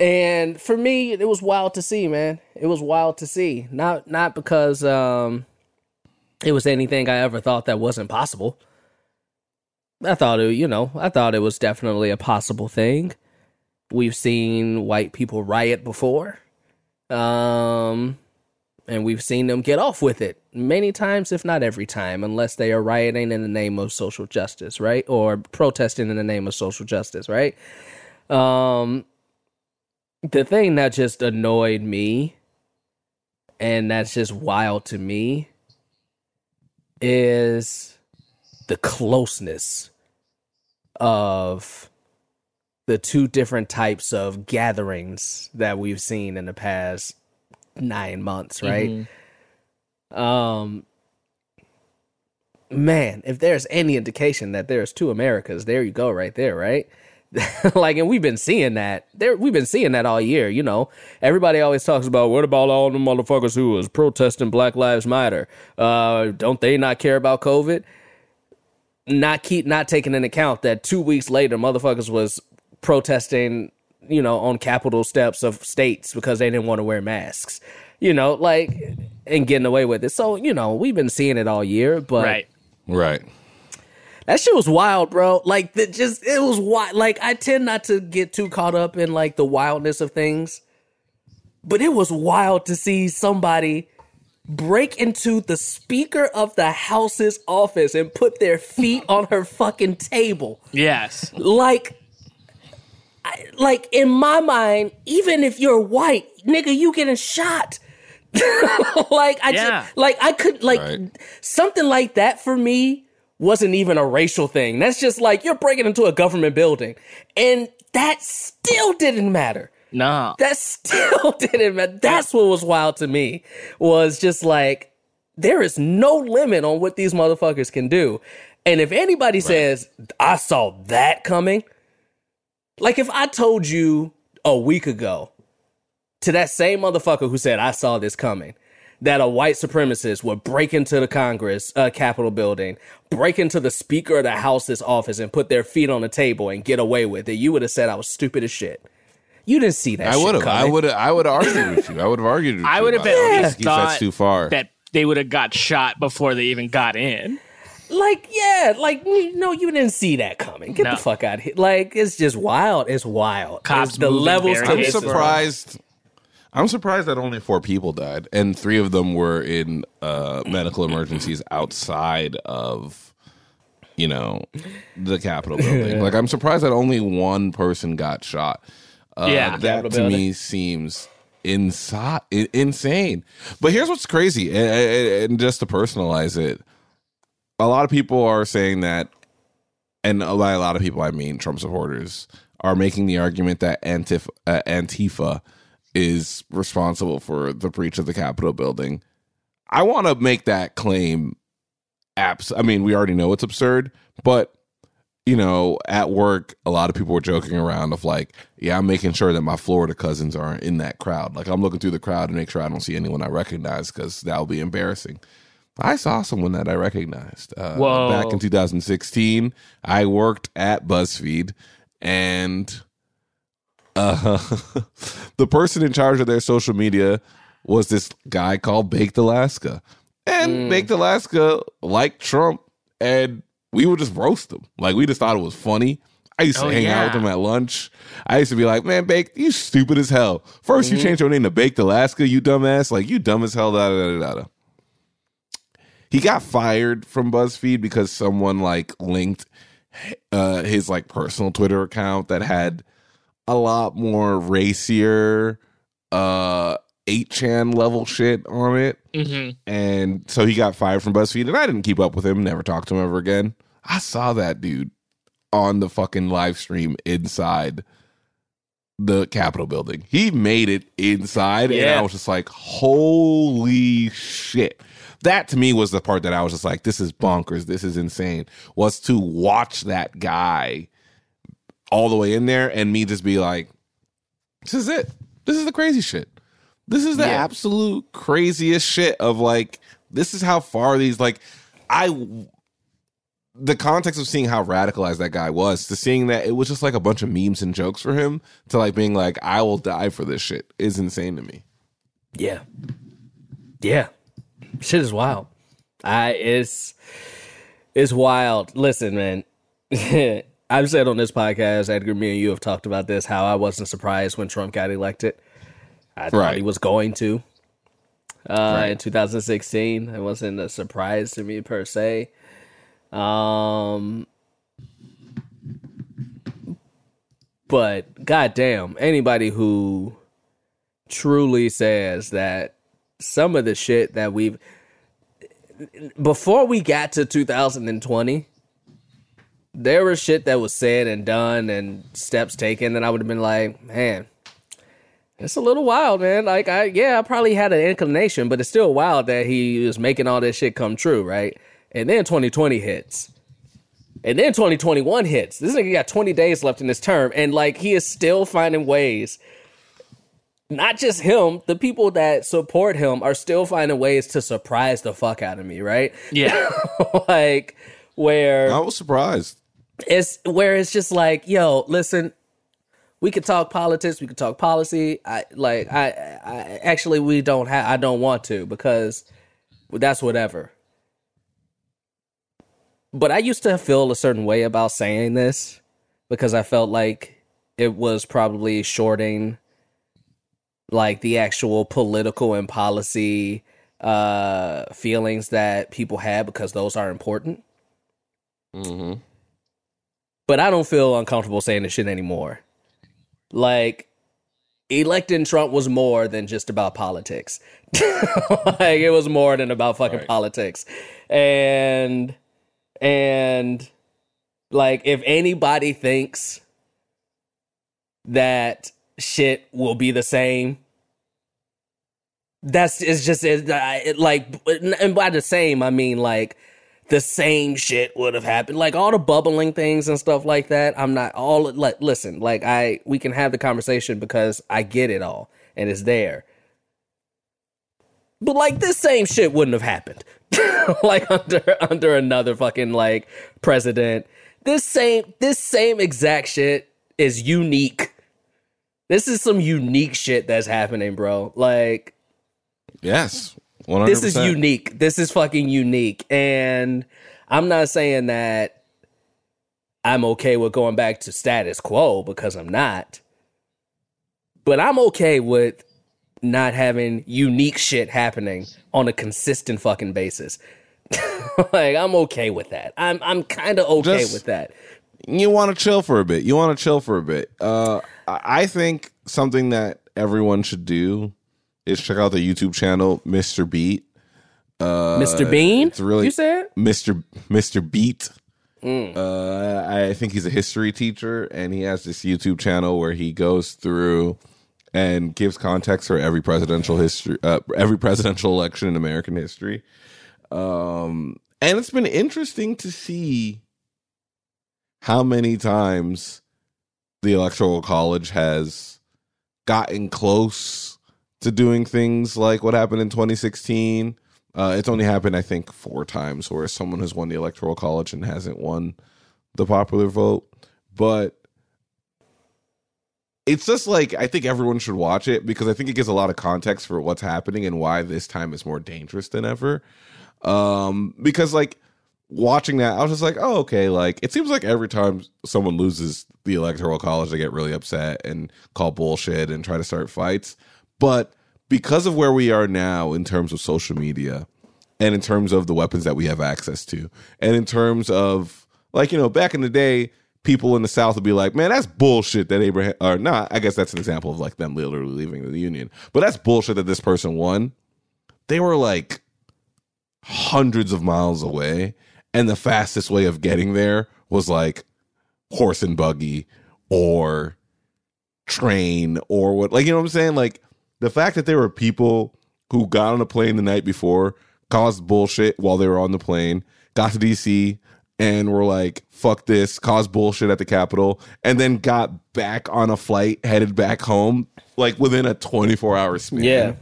And for me, it was wild to see, man. It was wild to see. Not not because um it was anything I ever thought that wasn't possible. I thought it, you know, I thought it was definitely a possible thing. We've seen white people riot before. Um and we've seen them get off with it many times if not every time unless they are rioting in the name of social justice, right? Or protesting in the name of social justice, right? Um the thing that just annoyed me and that's just wild to me is the closeness of the two different types of gatherings that we've seen in the past nine months, right? Um, man, if there's any indication that there's two Americas, there you go, right there, right? like, and we've been seeing that. There, we've been seeing that all year. You know, everybody always talks about what about all the motherfuckers who was protesting Black Lives Matter? Uh, don't they not care about COVID? Not keep not taking into account that two weeks later, motherfuckers was protesting, you know, on Capitol steps of states because they didn't want to wear masks. You know, like and getting away with it. So you know, we've been seeing it all year, but Right. Right. that shit was wild, bro. Like the just it was wild. Like I tend not to get too caught up in like the wildness of things, but it was wild to see somebody break into the speaker of the house's office and put their feet on her fucking table. Yes. Like, I, like in my mind, even if you're white, nigga, you getting shot. like I Yeah. just like I could like Right. something like that for me wasn't even a racial thing. That's just like you're breaking into a government building, and that still didn't matter. No. That still didn't matter. That's what was wild to me. Was just like there is no limit on what these motherfuckers can do. And if anybody says I saw that coming, like if I told you a week ago to that same motherfucker who said I saw this coming, that a white supremacist would break into the Congress uh, Capitol building, break into the Speaker of the House's office, and put their feet on the table and get away with it, you would have said I was stupid as shit. You didn't see that. I would have. I would have. I would have argued with you. I would have argued. With I would have been. at it. least He said that's too far. that they would have got shot before they even got in. Like, yeah, like no, you didn't see that coming. Get No. the fuck out of here. Like, it's just wild. It's wild. Cops It's the levels I'm barricades this. Cases. surprised. I'm surprised that only four people died, and three of them were in uh, medical emergencies outside of, you know, the Capitol building. like, I'm surprised that only one person got shot. Uh, Yeah. that to me seems insi- i- insane. But here's what's crazy, and, and- and just to personalize it, a lot of people are saying that, and by a lot of people I mean Trump supporters are making the argument that Antif- uh, Antifa is responsible for the breach of the Capitol building. I want to make that claim. Abs- I mean, we already know it's absurd, but you know, at work, a lot of people were joking around of like, yeah, I'm making sure that my Florida cousins aren't in that crowd. Like, I'm looking through the crowd to make sure I don't see anyone I recognize because that will be embarrassing. I saw someone that I recognized. Uh, Whoa. Back in 2016, I worked at BuzzFeed and uh, the person in charge of their social media was this guy called Baked Alaska. And Baked Alaska liked Trump, and we would just roast them. Like, we just thought it was funny. I used to Oh, hang out with yeah. him at lunch. I used to be like, man, Baked, you stupid as hell. 1st you changed your name to Baked Alaska, you dumbass. Like, you dumb as hell, da da da da. da. He got fired from BuzzFeed because someone like linked uh, his like personal Twitter account that had a lot more racier uh 8chan level shit on it. hmm And so he got fired from BuzzFeed and I didn't keep up with him, never talked to him ever again. I saw that dude on the fucking live stream inside the Capitol building. He made it inside and I was just like, holy shit. That to me was the part that I was just like, this is bonkers. This is insane. Was to watch that guy all the way in there and me just be like, this is it. This is the crazy shit. This is the Yeah. absolute craziest shit of like, this is how far these, like, I, the context of seeing how radicalized that guy was to seeing that it was just like a bunch of memes and jokes for him to like being like, I will die for this shit is insane to me. Yeah. Yeah. Shit is wild. I it's it's wild. Listen, man. I've said on this podcast, Edgar, me and you have talked about this, how I wasn't surprised when Trump got elected. I thought Right. he was going to. Uh in 2016. It wasn't a surprise to me per se. Um but goddamn, anybody who truly says that some of the shit that we've before we got to 2020 there was shit that was said and done and steps taken that I would have been like, man, it's a little wild, man. Like I yeah, I probably had an inclination, but it's still wild that he was making all this shit come true, right? And then 2020 hits. And then 2021 hits. This nigga got 20 days left in his term and like he is still finding ways not just him, the people that support him are still finding ways to surprise the fuck out of me, right? Yeah. like where I was surprised. it's where it's just like, yo, listen, we could talk politics, we could talk policy. I like I, I actually we don't have I don't want to because that's whatever. But I used to feel a certain way about saying this because I felt like it was probably shorting like the actual political and policy uh feelings that people had because those are important hmm but I don't feel uncomfortable saying this shit anymore. Like, electing Trump was more than just about politics. like, it was more than about fucking Right. politics. And, and, like, if anybody thinks that shit will be the same, that's it's just it, it, like, and by the same, I mean like the same shit would have happened. Like all the bubbling things and stuff like that. I'm not all like listen, like I we can have the conversation because I get it all and it's there. But like this same shit wouldn't have happened. like under under another fucking like president. This same this same exact shit is unique. This is some unique shit that's happening, bro. Like Yes. 100%. this is unique. This is fucking unique. And I'm not saying that I'm okay with going back to status quo because I'm not. But I'm okay with not having unique shit happening on a consistent fucking basis. like I'm okay with that. I'm I'm kind of okay Just- with that. you want to chill for a bit. You want to chill for a bit. Uh, I I think something that everyone should do is check out the YouTube channel Mr. Beat. Uh, Mr. Bean? It's really you said? Mr. Mr. Beat. Mm. Uh, I think he's a history teacher, and he has this YouTube channel where he goes through and gives context for every presidential history, uh, every presidential election in American history. Um, and it's been interesting to see how many times the electoral college has gotten close to doing things like what happened in 2016 uh, it's only happened i think four times where someone has won the electoral college and hasn't won the popular vote but it's just like I think everyone should watch it because I think it gives a lot of context for what's happening and why this time is more dangerous than ever. Um, because like watching that, I was just like, oh, okay. Like it seems like every time someone loses the electoral college, they get really upset and call bullshit and try to start fights. But because of where we are now in terms of social media and in terms of the weapons that we have access to, and in terms of like, you know, back in the day, people in the South would be like, man, that's bullshit that Abraham, or not, I guess that's an example of like them literally leaving the Union, but that's bullshit that this person won. They were like hundreds of miles away. And the fastest way of getting there was like horse and buggy or train or what, like, you know what I'm saying? Like the fact that there were people who got on a plane the night before, caused bullshit while they were on the plane, got to DC, and were like, fuck this, caused bullshit at the Capitol, and then got back on a flight, headed back home, like within a 24 hour span. Yeah.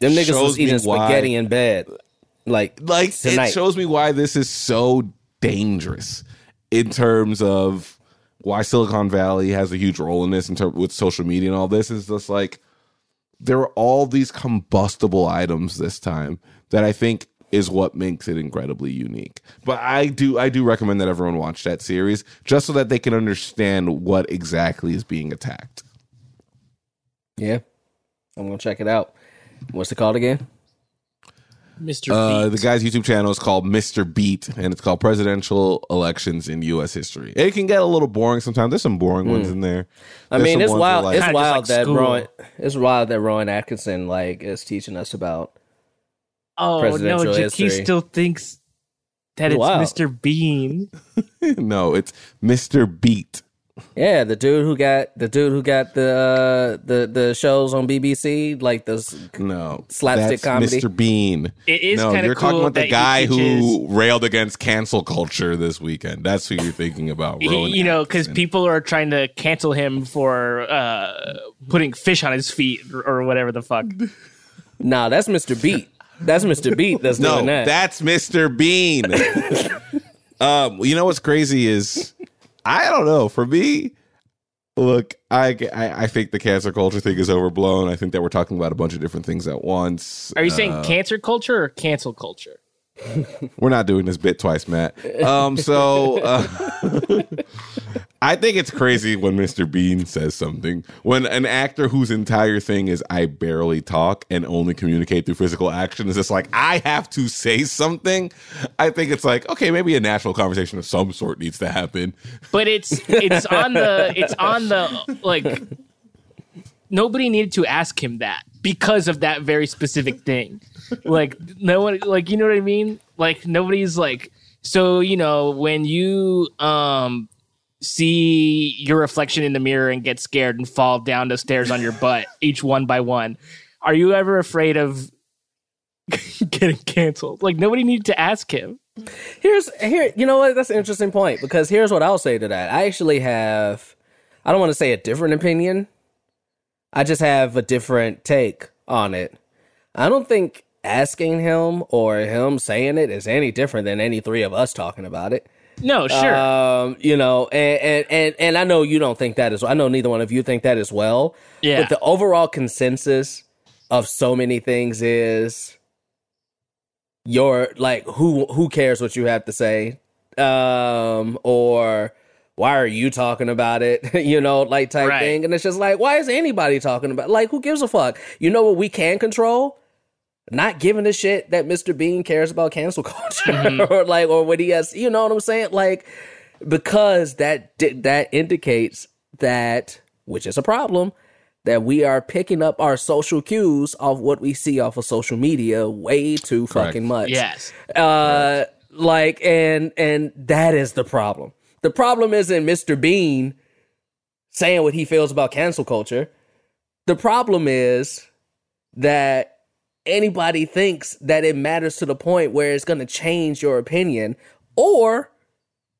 Them niggas Shows was eating why- spaghetti in bed. Like, Like, tonight. it shows me why this is so dangerous in terms of why Silicon Valley has a huge role in this in terms with social media and all this. Is just like, there are all these combustible items this time that I think is what makes it incredibly unique. But I do I do recommend that everyone watch that series just so that they can understand what exactly is being attacked. yeah. I'm to check it out. What's it called again? Mr. Uh, Beat. the guy's YouTube channel is called Mr. Beat, and it's called Presidential Elections in U.S. History. It can get a little boring sometimes. There's some boring ones in there. Hmm. I There's mean, some it's ones wild. that, like- it's Kinda just wild like that school. Rowan. It's wild that Rowan Atkinson like is teaching us about. oh no, presidential J- he still thinks that it's Wow. Mr. Bean. no, it's Mr. Beat. Yeah, the dude who got the dude who got the uh, the the shows on BBC, like those. No, Slapstick that's comedy. Mr. Bean. It is no, kinda you're talking about the he guy who railed against cancel culture this weekend. That's who you're thinking about. He- Rowan you know, because people are trying to cancel him for uh, putting fish on his feet or, or whatever the fuck. Nah, that's Mr. Beat. That's Mr. Beat. That's No, doing that. that's Mr. Bean. um, you know what's crazy is I don't know. For me, look, I, I I think the cancer culture thing is overblown. I think that we're talking about a bunch of different things at once. Are you saying Uh, cancer culture or cancel culture? We're not doing this bit twice, Matt? Um, so uh, I think it's crazy when Mr. Bean says something. When an actor whose entire thing is I barely talk and only communicate through physical action is just like I have to say something. I think it's like okay, maybe a natural conversation of some sort needs to happen. But it's it's on the it's on the like nobody needed to ask him that because of that very specific thing. Like no one like you know what I mean? Like nobody's like so you know when you um see your reflection in the mirror and get scared and fall down the stairs on your butt each one by one are you ever afraid of getting canceled like nobody needed to ask him Here's here. You know what? That's an interesting point because here's what I'll say to that. I actually have. I don't want to say a different opinion. I just have a different take on it. I don't think asking him or him saying it is any different than any three of us talking about it. no sure Um, you know, and, and and and I know you don't think that as well. I know neither one of you think that as well. Yeah. But the overall consensus of so many things is your like who who cares what you have to say? Um or why are you talking about it? you know, like type Right. thing. And it's just like, why is anybody talking about like who gives a fuck? You know what we can control? Not giving a shit that Mr. Bean cares about cancel culture or like or what he has, you know what I'm saying? Like because that that indicates that which is a problem that we are picking up our social cues off what we see off of social media way too Correct. fucking much yes uh like and and that is the problem the problem isn't mr bean saying what he feels about cancel culture the problem is that anybody thinks that it matters to the point where it's going to change your opinion or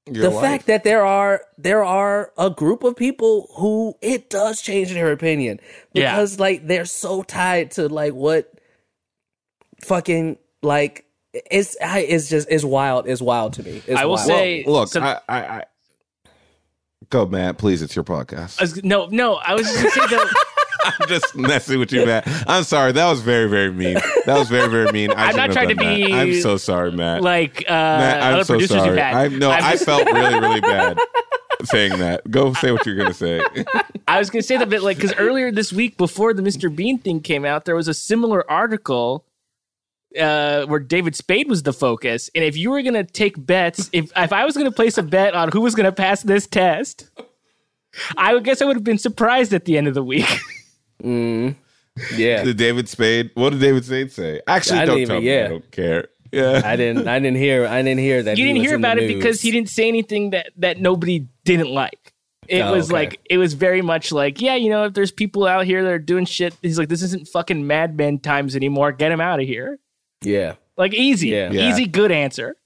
Your the wife. fact that there are there are a group of people who it does change their opinion Yeah. because like they're so tied to like what fucking like it's I, it's just it's wild it's wild to me it's I will wild. say- look, so- I, I, I go, Matt. Please, it's your podcast. I was, no, no, I was just gonna say though. I'm just messing with you, Matt. I'm sorry. That was very, very mean. That was very, very mean. I I'm not trying to done that. be I'm so sorry, Matt. like uh, Matt, I'm other so producers sorry. I no, I'm I felt really, really bad saying that. Go say what you're gonna say. I was gonna say that, but like, because earlier this week, before the Mr. Bean thing came out, there was a similar article uh, where David Spade was the focus. And if you were gonna take bets, if if I was gonna place a bet on who was gonna pass this test, I would guess I would have been surprised at the end of the week. Mm-hmm. yeah Did David Spade? What did David Spade say? Actually, I don't didn't tell me. yeah. I don't care. Yeah. I didn't I didn't hear I didn't hear that you he didn't was hear in about it news. because he didn't say anything that that nobody didn't like. It Oh, was okay. like it was very much like, yeah, you know, if there's people out here that are doing shit, he's like, this isn't fucking Mad Men times anymore. Get him out of here. yeah Like easy, Yeah. Yeah. easy, good answer.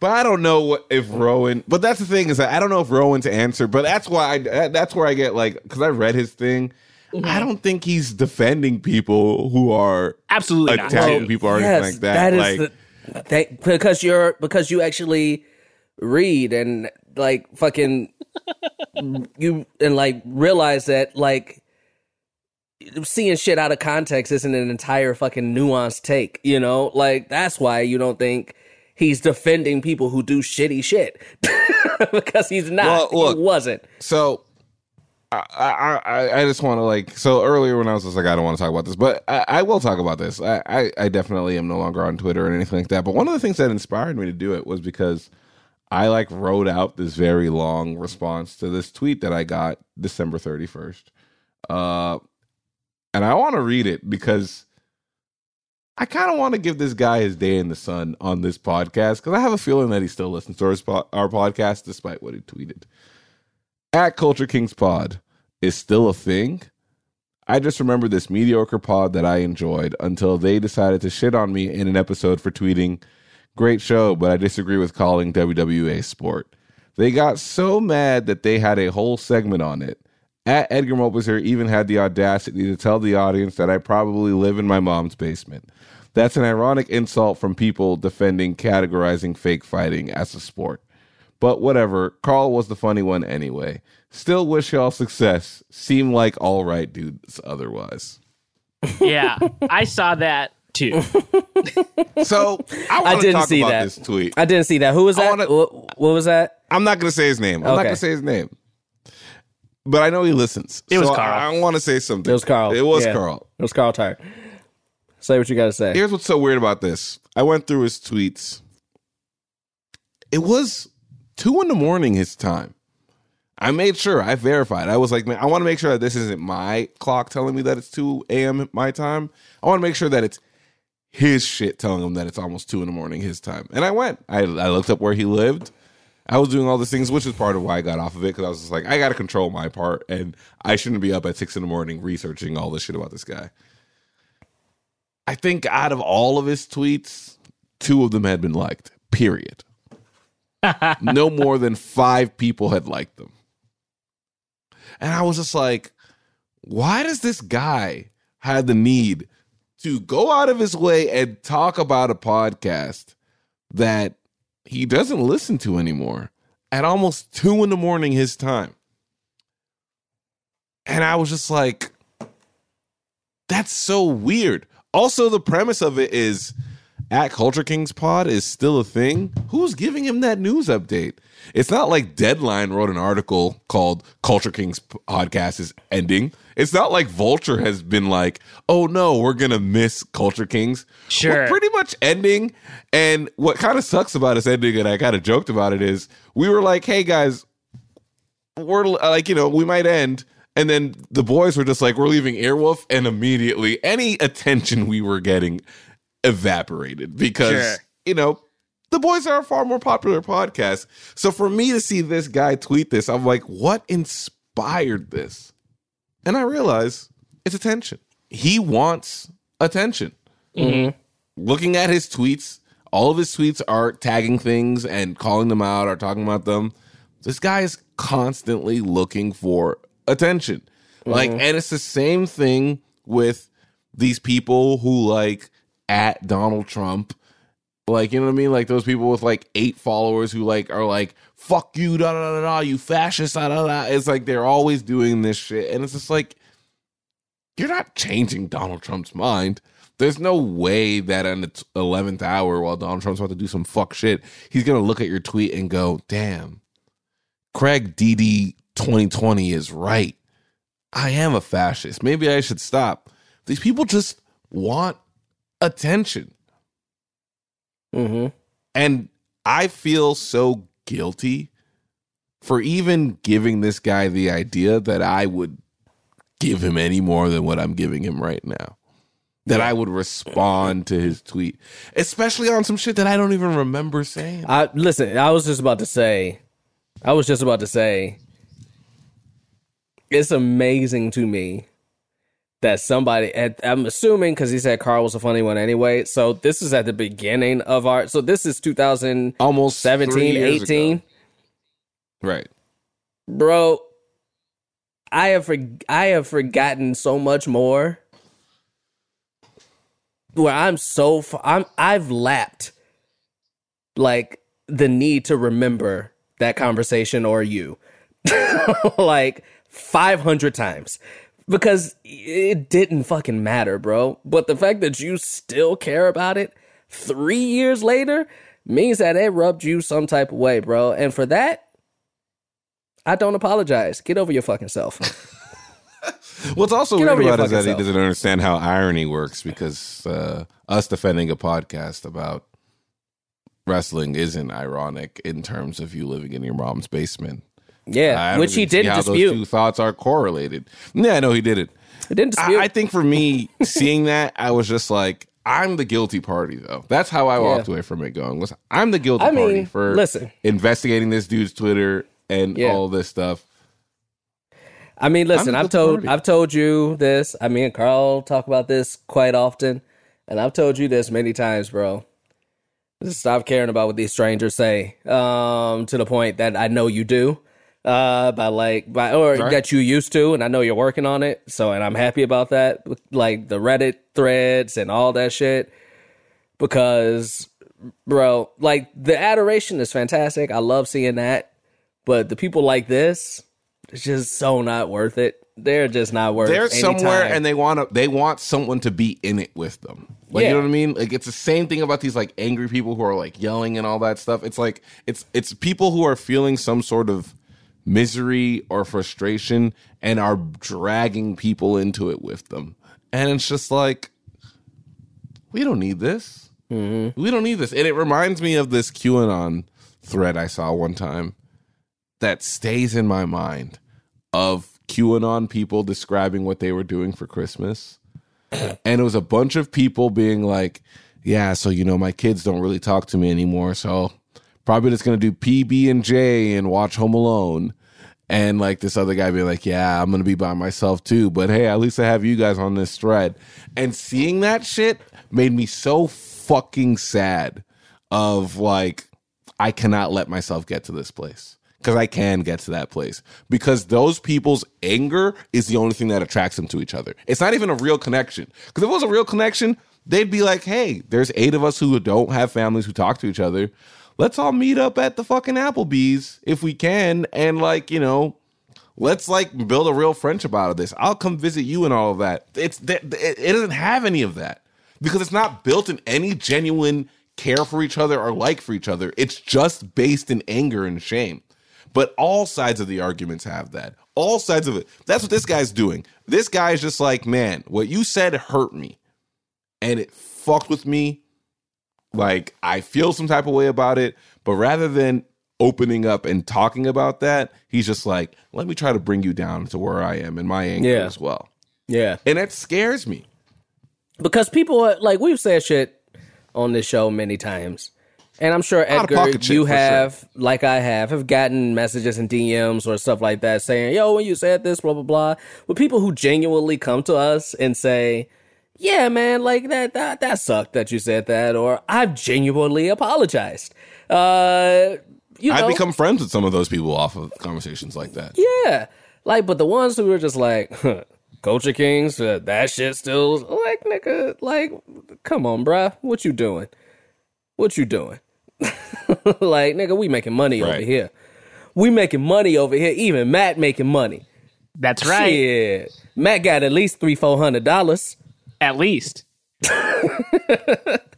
But I don't know what, if Rowan. But that's the thing is that I don't know if Rowan's answer. But that's why I. That's where I get like because I read his thing. Mm-hmm. I don't think he's defending people who are Absolutely not. attacking people or anything like that. That is like, the that, because you're because you actually read and like fucking you and like realize that like seeing shit out of context isn't an entire fucking nuanced take, you know? Like that's why you don't think he's defending people who do shitty shit. because he's not. Well, look. he wasn't. so I, I I just want to like so earlier when I was just like I don't want to talk about this, but I, I will talk about this. I, I I definitely am no longer on Twitter or anything like that. But one of the things that inspired me to do it was because I like wrote out this very long response to this tweet that I got December thirty first, uh, and I want to read it because. I kind of want to give this guy his day in the sun on this podcast because I have a feeling that he still listens to our, our podcast despite what he tweeted at Culture Kings Pod is still a thing. I just remember this mediocre pod that I enjoyed until they decided to shit on me in an episode for tweeting, Great show, but I disagree with calling WWE sport. They got so mad that they had a whole segment on it. At Edgar Momplaisir even had the audacity to tell the audience that I probably live in my mom's basement. That's an ironic insult from people defending categorizing fake fighting as a sport. But whatever, Carl was the funny one anyway. Still wish y'all success. Seem like all right dudes otherwise. yeah, I saw that too. So I, I didn't talk see about that. this tweet. I didn't see that. Who was that? wanna- what, what was that? I'm not going to say his name. I'm not going to say his name. But I know he listens. It was Carl. I, I want to say something. It was Carl. It was Yeah. Carl. It was Carl Tart. Say what you got to say. Here's what's so weird about this. I went through his tweets. It was two in the morning his time. I made sure I verified. I was like, man, I want to make sure that this isn't my clock telling me that it's 2 a.m. my time. I want to make sure that it's his shit telling him that it's almost 2 in the morning his time. And I went. I, I looked up where he lived. I was doing all these things, which is part of why I got off of it because I was just like, I got to control my part, and I shouldn't be up at six in the morning researching all this shit about this guy. I think out of all of his tweets, two of them had been liked. Period. no more than five people had liked them. And I was just like, why does this guy have the need to go out of his way and talk about a podcast that he doesn't listen to anymore at almost two in the morning his time? And I was just like, that's so weird. Also, the premise of it is at Culture Kings Pod is still a thing. Who's giving him that news update? It's not like Deadline wrote an article called Culture Kings Podcast is ending. It's not like Vulture has been like, oh no, we're going to miss Culture Kings. Sure. We're pretty much ending. And what kind of sucks about us ending, and I kind of joked about it, is we were like, hey guys, we're like, you know, we might end. And then the boys were just like, we're leaving Earwolf. And immediately any attention we were getting evaporated because, Sure. you know, the boys are a far more popular podcast. So for me to see this guy tweet this, I'm like, what inspired this? And I realize it's attention. He wants attention. Mm-hmm. Looking at his tweets All of his tweets are tagging things and calling them out or talking about them. This guy is constantly looking for attention. Like, mm-hmm. and it's the same thing with these people who like at Donald Trump. Like, you know what I mean? Like those people with like eight followers who like are like, fuck you, da da da da, you fascist, da da da. It's like they're always doing this shit. And it's just like, you're not changing Donald Trump's mind. There's no way that in the 11th hour while Donald Trump's about to do some fuck shit, he's going to look at your tweet and go, damn, Craig DD 2020 is right. I am a fascist. Maybe I should stop. These people just want attention. Mm-hmm. And I feel so guilty for even giving this guy the idea that I would give him any more than what I'm giving him right now. That I would respond to his tweet, especially on some shit that I don't even remember saying. I listen. I was just about to say. I was just about to say. It's amazing to me that somebody. and I'm assuming because he said Carl was a funny one anyway. So this is at the beginning of our. So this is 2000 Almost 17 18, ago. Right. bro. I have for, I have forgotten so much more. Where I'm so I'm I've lapped like the need to remember that conversation or you like 500 times because it didn't fucking matter, bro. But the fact that you still care about it 3 years later means that it rubbed you some type of way, bro. And for that I don't apologize. Get over your fucking self. What's also Get weird about it is that fucking he doesn't understand how irony works because uh, us defending a podcast about wrestling isn't ironic in terms of you living in your mom's basement. Yeah, which he didn't how Those dispute. two thoughts are correlated. Yeah, I know he did it. He didn't dispute. I, I think for me, seeing that, I was just like, I'm the guilty party, though. That's how I walked away from it. Going, listen, I'm the guilty I mean, party for listen. investigating this dude's Twitter and Yeah. all this stuff. I mean, listen, I'm I've told party. I've told you this. I mean, Carl talk about this quite often, and I've told you this many times, bro. Just stop caring about what these strangers say. Um, to the point that I know you do. Uh, by like by or Right. that you used to, and I know you're working on it. So, and I'm happy about that. Like the Reddit threads and all that shit, because, bro, like the adoration is fantastic. I love seeing that, but the people like this, it's just so not worth it. They're just not worth. They're somewhere time. and they want to. They want someone to be in it with them. Like Yeah. you know what I mean? Like it's the same thing about these like angry people who are like yelling and all that stuff. It's like it's it's people who are feeling some sort of misery or frustration and are dragging people into it with them. And it's just like we don't need this. Mm-hmm. We don't need this. And it reminds me of this QAnon thread I saw one time that stays in my mind of QAnon people describing what they were doing for Christmas. And it was a bunch of people being like, yeah, so you know, my kids don't really talk to me anymore, so probably just gonna do PB and J and watch Home Alone. And like this other guy being like, yeah, I'm gonna be by myself too, but hey, at least I have you guys on this thread. And seeing that shit made me so fucking sad of like, I cannot let myself get to this place because I can get to that place because those people's anger is the only thing that attracts them to each other. It's not even a real connection. Because if it was a real connection, they'd be like, hey, there's eight of us who don't have families who talk to each other. Let's all meet up at the fucking Applebee's if we can. And like, you know, let's like build a real friendship out of this. I'll come visit you and all of that. It's it, it doesn't have any of that because it's not built in any genuine care for each other or like for each other. It's just based in anger and shame. But all sides of the arguments have that. All sides of it. That's what this guy's doing. This guy is just like, man, what you said hurt me. And it fucked with me. Like, I feel some type of way about it. But rather than opening up and talking about that, he's just like, let me try to bring you down to where I am in my anger Yeah. as well. yeah, And that scares me. because people are, like we've said shit on this show many times, and I'm sure Edgar, you for sure. have, like I have, have gotten messages and DMs or stuff like that saying, "Yo, when you said this, blah blah blah," but people who genuinely come to us and say, yeah, man, like that that that sucked that you said that, or I've genuinely apologized. Uh, you know, I've become friends with some of those people off of conversations like that. yeah, like, but the ones who were just like. Culture Kings, uh, that shit still like nigga, like, come on, bruh, what you doing? What you doing? like, nigga, we making money over here. We making money over here. Even Matt making money. That's right. Shit. Matt got at least three, four hundred dollars. At least.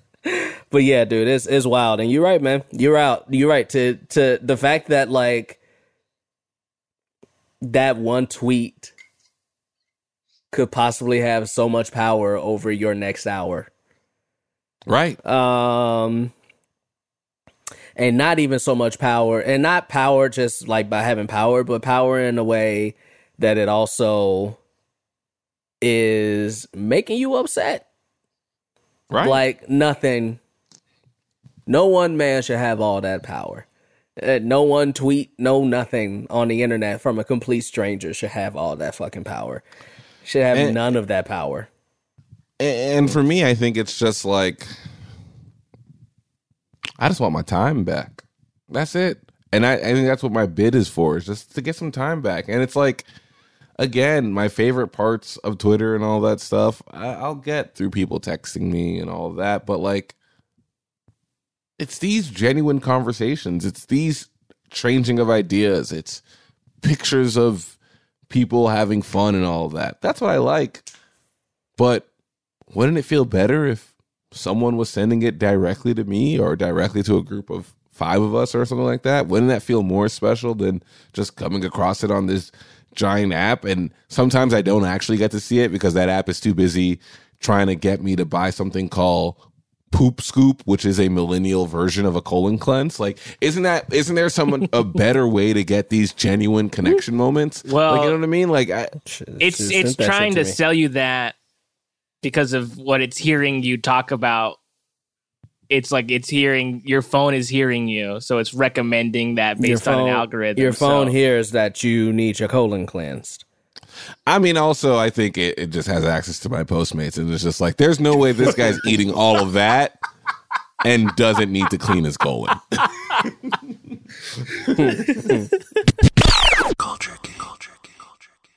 But yeah, dude, it's it's wild. And you're right, man. You're out. You're right. To to the fact that like that one tweet could possibly have so much power over your next hour. Right. Um and not even so much power and not power just like by having power, but power in a way that it also is making you upset. Right. Like nothing. No one man should have all that power. Uh, no one tweet, no nothing on the internet from a complete stranger should have all that fucking power. Should have And- none of that power. And for me, I think it's just like I just want my time back. That's it. And I, I think that's what my bid is for, is just to get some time back. And it's like, again, my favorite parts of Twitter and all that stuff, I, I'll get through people texting me and all that. But like, it's these genuine conversations. It's these changing of ideas. It's pictures of people having fun and all of that. That's what I like. But wouldn't it feel better if someone was sending it directly to me or directly to a group of five of us or something like that? Wouldn't that feel more special than just coming across it on this giant app? And sometimes I don't actually get to see it because that app is too busy trying to get me to buy something called poop scoop which is a millennial version of a colon cleanse like isn't that isn't there someone a better way to get these genuine connection moments Well- like you know what i mean like I, It's Just it's trying shit to sell you that because of what it's hearing you talk about. It's like it's hearing your phone is hearing you, so it's recommending that based on an algorithm. Your phone so- hears that you need your colon cleansed. I mean, also, I think it, it just has access to my Postmates, and it's just like, there's no way this guy's eating all of that and doesn't need to clean his colon. Culture King. Culture King. Culture King.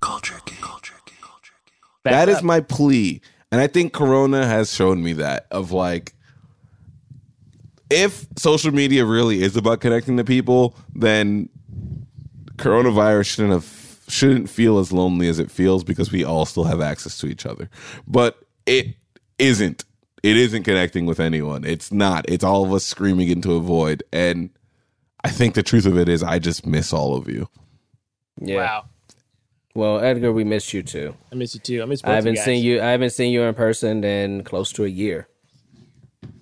Culture King. Culture King. Culture King. That is my plea, and I think Corona has shown me that of like, if social media really is about connecting to people, then coronavirus shouldn't have shouldn't feel as lonely as it feels because we all still have access to each other. But it isn't. It isn't connecting with anyone. It's not. It's all of us screaming into a void. And I think the truth of it is I just miss all of you. Yeah. Wow, Well, Edgar, we missed you too. I miss you too. I miss. Both I haven't you guys. seen you. I haven't seen you in person in close to a year.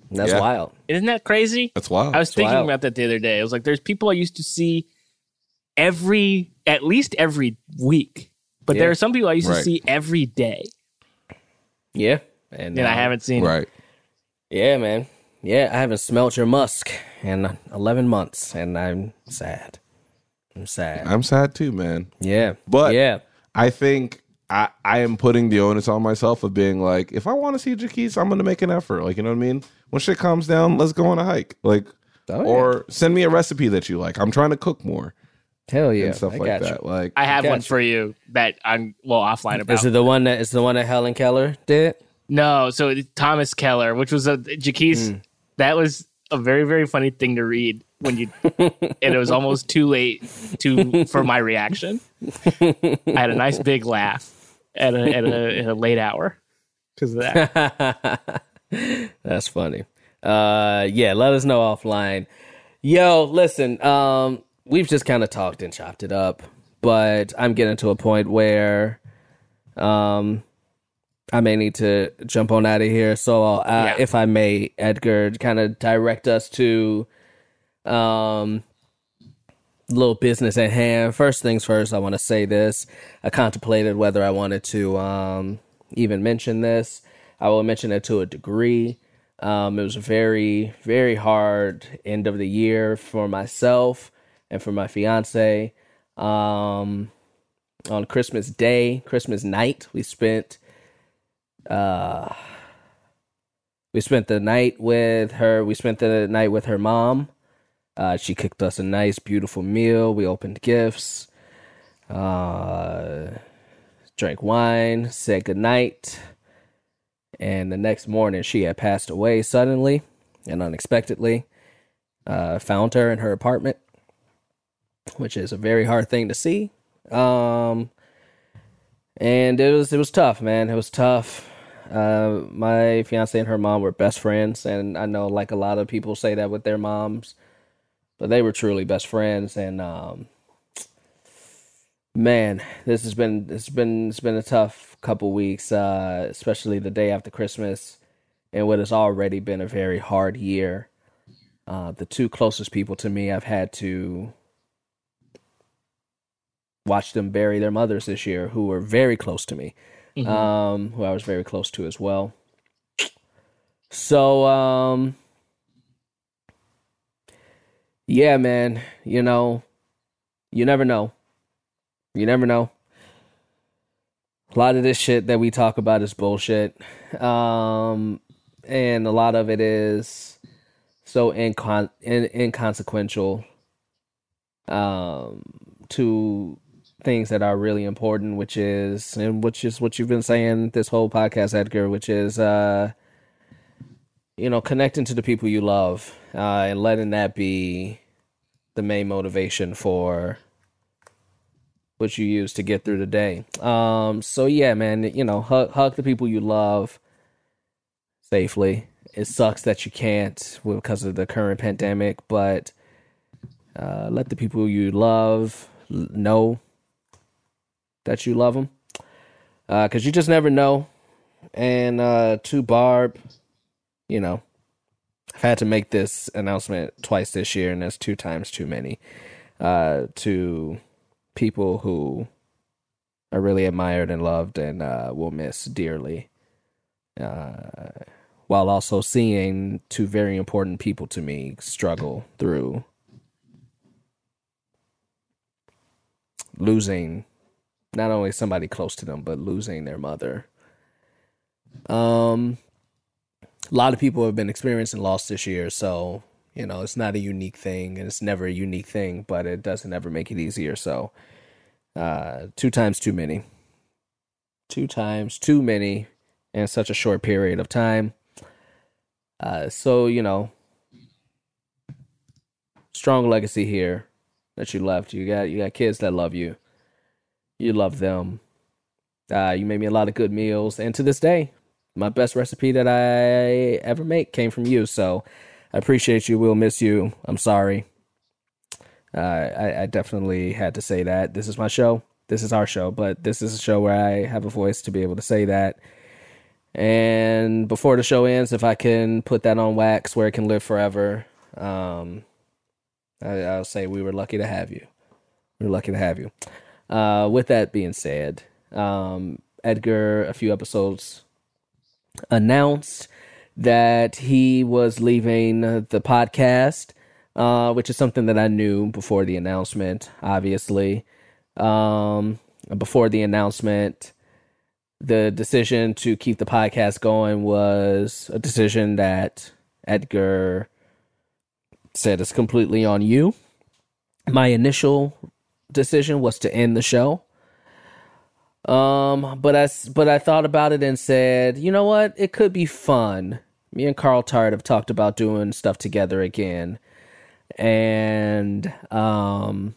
And that's Yeah. wild. Isn't that crazy? That's wild. I was thinking wild. about that the other day. I was like, there's people I used to see every, at least every week, but Yeah. there are some people I used Right. to see every day, Yeah. And, and I uh, haven't seen. right. Yeah, man. Yeah, I haven't smelt your musk in 11 months, and I'm sad. I'm sad. I'm sad too, man. yeah. But- yeah. I think I, I am putting the onus on myself of being like, if I want to see Jacquis, I'm going to make an effort. Like, you know what I mean? When shit calms down, let's go on a hike. Like, Oh, yeah. or send me a recipe that you like. I'm trying to cook more Hell yeah. and stuff I like that. You. Like, I have one Gotcha. for you that I'm well offline about. Is it the one that is the one that Helen Keller did? No, so Thomas Keller, which was a Jacquis. Hmm. That was a very very funny thing to read when you, and it was almost too late to for my reaction. I had a nice big laugh at a at a, at a late hour because of that. That's funny. Uh, yeah, let us know offline. Yo, listen, um, we've just kind of talked and chopped it up, but I'm getting to a point where, um, I may need to jump on out of here. So, uh, Yeah. if I may, Edgar, kind of direct us to, um, little business at hand. First things first, I want to say this. I contemplated whether I wanted to um, even mention this. I will mention it to a degree. Um, it was a very, very hard end of the year for myself and for my fiance. Um, on Christmas Day, Christmas night, we spent uh we spent the night with her. We spent the night with her mom. Uh, she cooked us a nice, beautiful meal. We opened gifts, uh, drank wine, said goodnight. And the next morning, she had passed away suddenly and unexpectedly. Uh, found her in her apartment, which is a very hard thing to see. Um, and it was it was tough, man. It was tough. Uh, my fiance and her mom were best friends, and I know like a lot of people say that with their moms, but they were truly best friends. And um, man, this has been it's been it's been a tough couple weeks, uh, especially the day after Christmas, and what has already been a very hard year. Uh, the two closest people to me, I've had to watch them bury their mothers this year, who were very close to me um, who I was very close to as well. So, um, yeah, man, you know, you never know. You never know. A lot of this shit that we talk about is bullshit. Um, and a lot of it is so incon- in- inconsequential um, to things that are really important, which is and which is what you've been saying this whole podcast, Edgar, which is uh you know, connecting to the people you love, uh, and letting that be the main motivation for what you use to get through the day. Um, so yeah, man, you know, hug hug the people you love safely. It sucks that you can't because of the current pandemic, but uh, let the people you love know that you love them because uh, you just never know. And uh, to Barb, you know, I've had to make this announcement twice this year, and that's two times too many. Uh, to people who are really admired and loved and uh, will miss dearly. Uh, while also seeing two very important people to me struggle through losing not only somebody close to them, but losing their mother. Um, a lot of people have been experiencing loss this year, so you know it's not a unique thing, and it's never a unique thing, but it doesn't ever make it easier. So, uh, two times too many, two times too many in such a short period of time. Uh, so you know, strong legacy here that you left. You got you got kids that love you you love them. Uh, you made me a lot of good meals, and to this day, my best recipe that I ever make came from you. So I appreciate you. We'll miss you. I'm sorry. Uh, I, I definitely had to say that. This is my show. This is our show, but this is a show where I have a voice to be able to say that. And before the show ends, if I can put that on wax where it can live forever, um, I, will say we were lucky to have you. We are lucky to have you. Uh, with that being said, um, Edgar, a few episodes, announced that he was leaving the podcast, uh, which is something that I knew before the announcement, obviously. Um, before the announcement, the decision to keep the podcast going was a decision that Edgar said is completely on you. My initial decision was to end the show. Um, but I but I thought about it and said, you know what? It could be fun. Me and Carl Tart have talked about doing stuff together again, and um,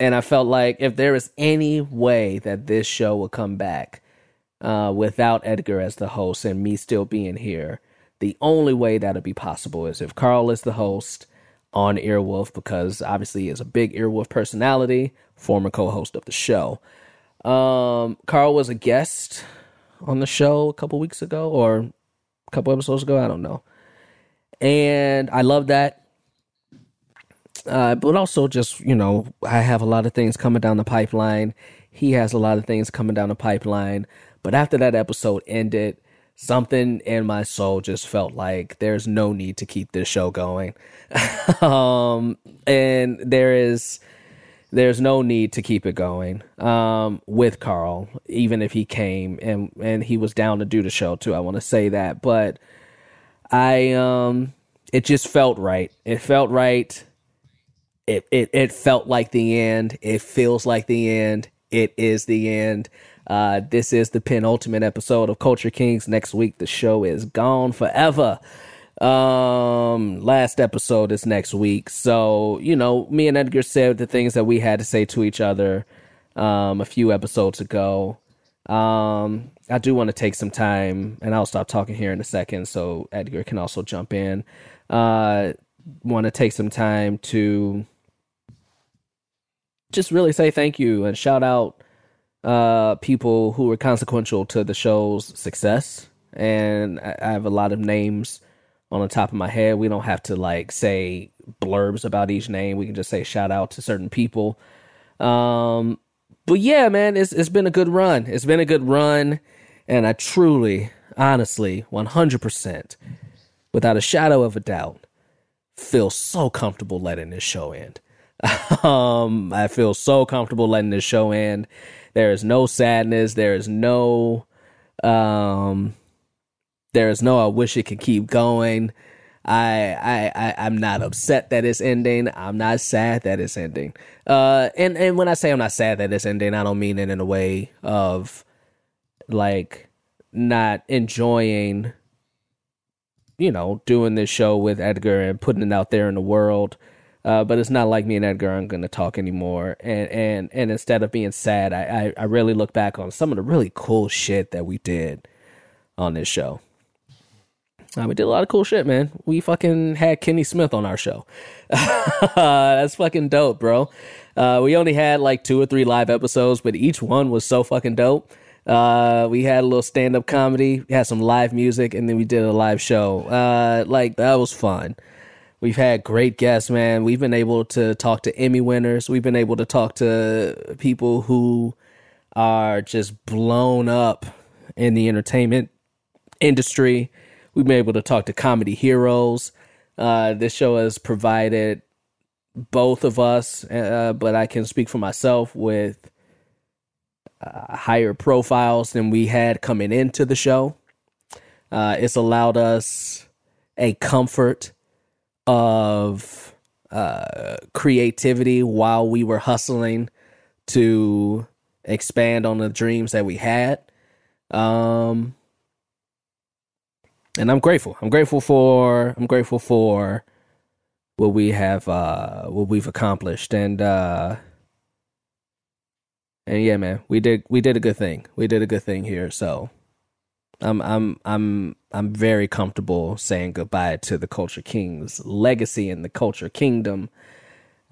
and I felt like if there is any way that this show will come back, uh, without Edgar as the host and me still being here, the only way that'll be possible is if Carl is the host on Earwolf because obviously he is a big Earwolf personality, former co-host of the show. Um, Carl was a guest on the show a couple weeks ago or a couple episodes ago, I don't know. And I love that. Uh, but also just, you know, I have a lot of things coming down the pipeline. He has a lot of things coming down the pipeline. But after that episode ended, something in my soul just felt like there's no need to keep this show going. um, and there is there's no need to keep it going um, with Carl, even if he came and and he was down to do the show too. I want to say that, but I um, it just felt right. It felt right. It, it it felt like the end. It feels like the end. It is the end. Uh, this is the penultimate episode of Culture Kings. Next week, the show is gone forever. Um, last episode is next week. So, you know, me and Edgar said the things that we had to say to each other um, a few episodes ago. Um, I do want to take some time, and I'll stop talking here in a second so Edgar can also jump in. Uh, want to take some time to just really say thank you and shout out uh, people who were consequential to the show's success. And I I have a lot of names on the top of my head. We don't have to like say blurbs about each name. We can just say shout out to certain people. Um, but yeah, man, it's it's been a good run. It's been a good run, and I truly, honestly, one hundred percent, without a shadow of a doubt, feel so comfortable letting this show end. um, I feel so comfortable letting this show end. There is no sadness. There is no, um, there is no. I wish it could keep going. I, I, I, I'm not upset that it's ending. I'm not sad that it's ending. Uh, and and when I say I'm not sad that it's ending, I don't mean it in a way of like not enjoying, you know, doing this show with Edgar and putting it out there in the world. Uh, but it's not like me and Edgar aren't going to talk anymore. And and and instead of being sad, I, I I really look back on some of the really cool shit that we did on this show. Uh, we did a lot of cool shit, man. We fucking had Kenny Smith on our show. That's fucking dope, bro. Uh, we only had like two or three live episodes, but each one was so fucking dope. Uh, we had a little stand up comedy, we had some live music, and then we did a live show. Uh, like that was fun. We've had great guests, man. We've been able to talk to Emmy winners. We've been able to talk to people who are just blown up in the entertainment industry. We've been able to talk to comedy heroes. Uh, this show has provided both of us, uh, but I can speak for myself with uh, higher profiles than we had coming into the show. Uh, it's allowed us a comfort of uh, creativity while we were hustling to expand on the dreams that we had. Um, and I'm grateful. I'm grateful for. I'm grateful for what we have. Uh, what we've accomplished, and uh, and yeah, man, we did. We did a good thing. We did a good thing here. So, I'm. I'm. I'm. I'm very comfortable saying goodbye to the Culture Kings legacy and the Culture Kingdom,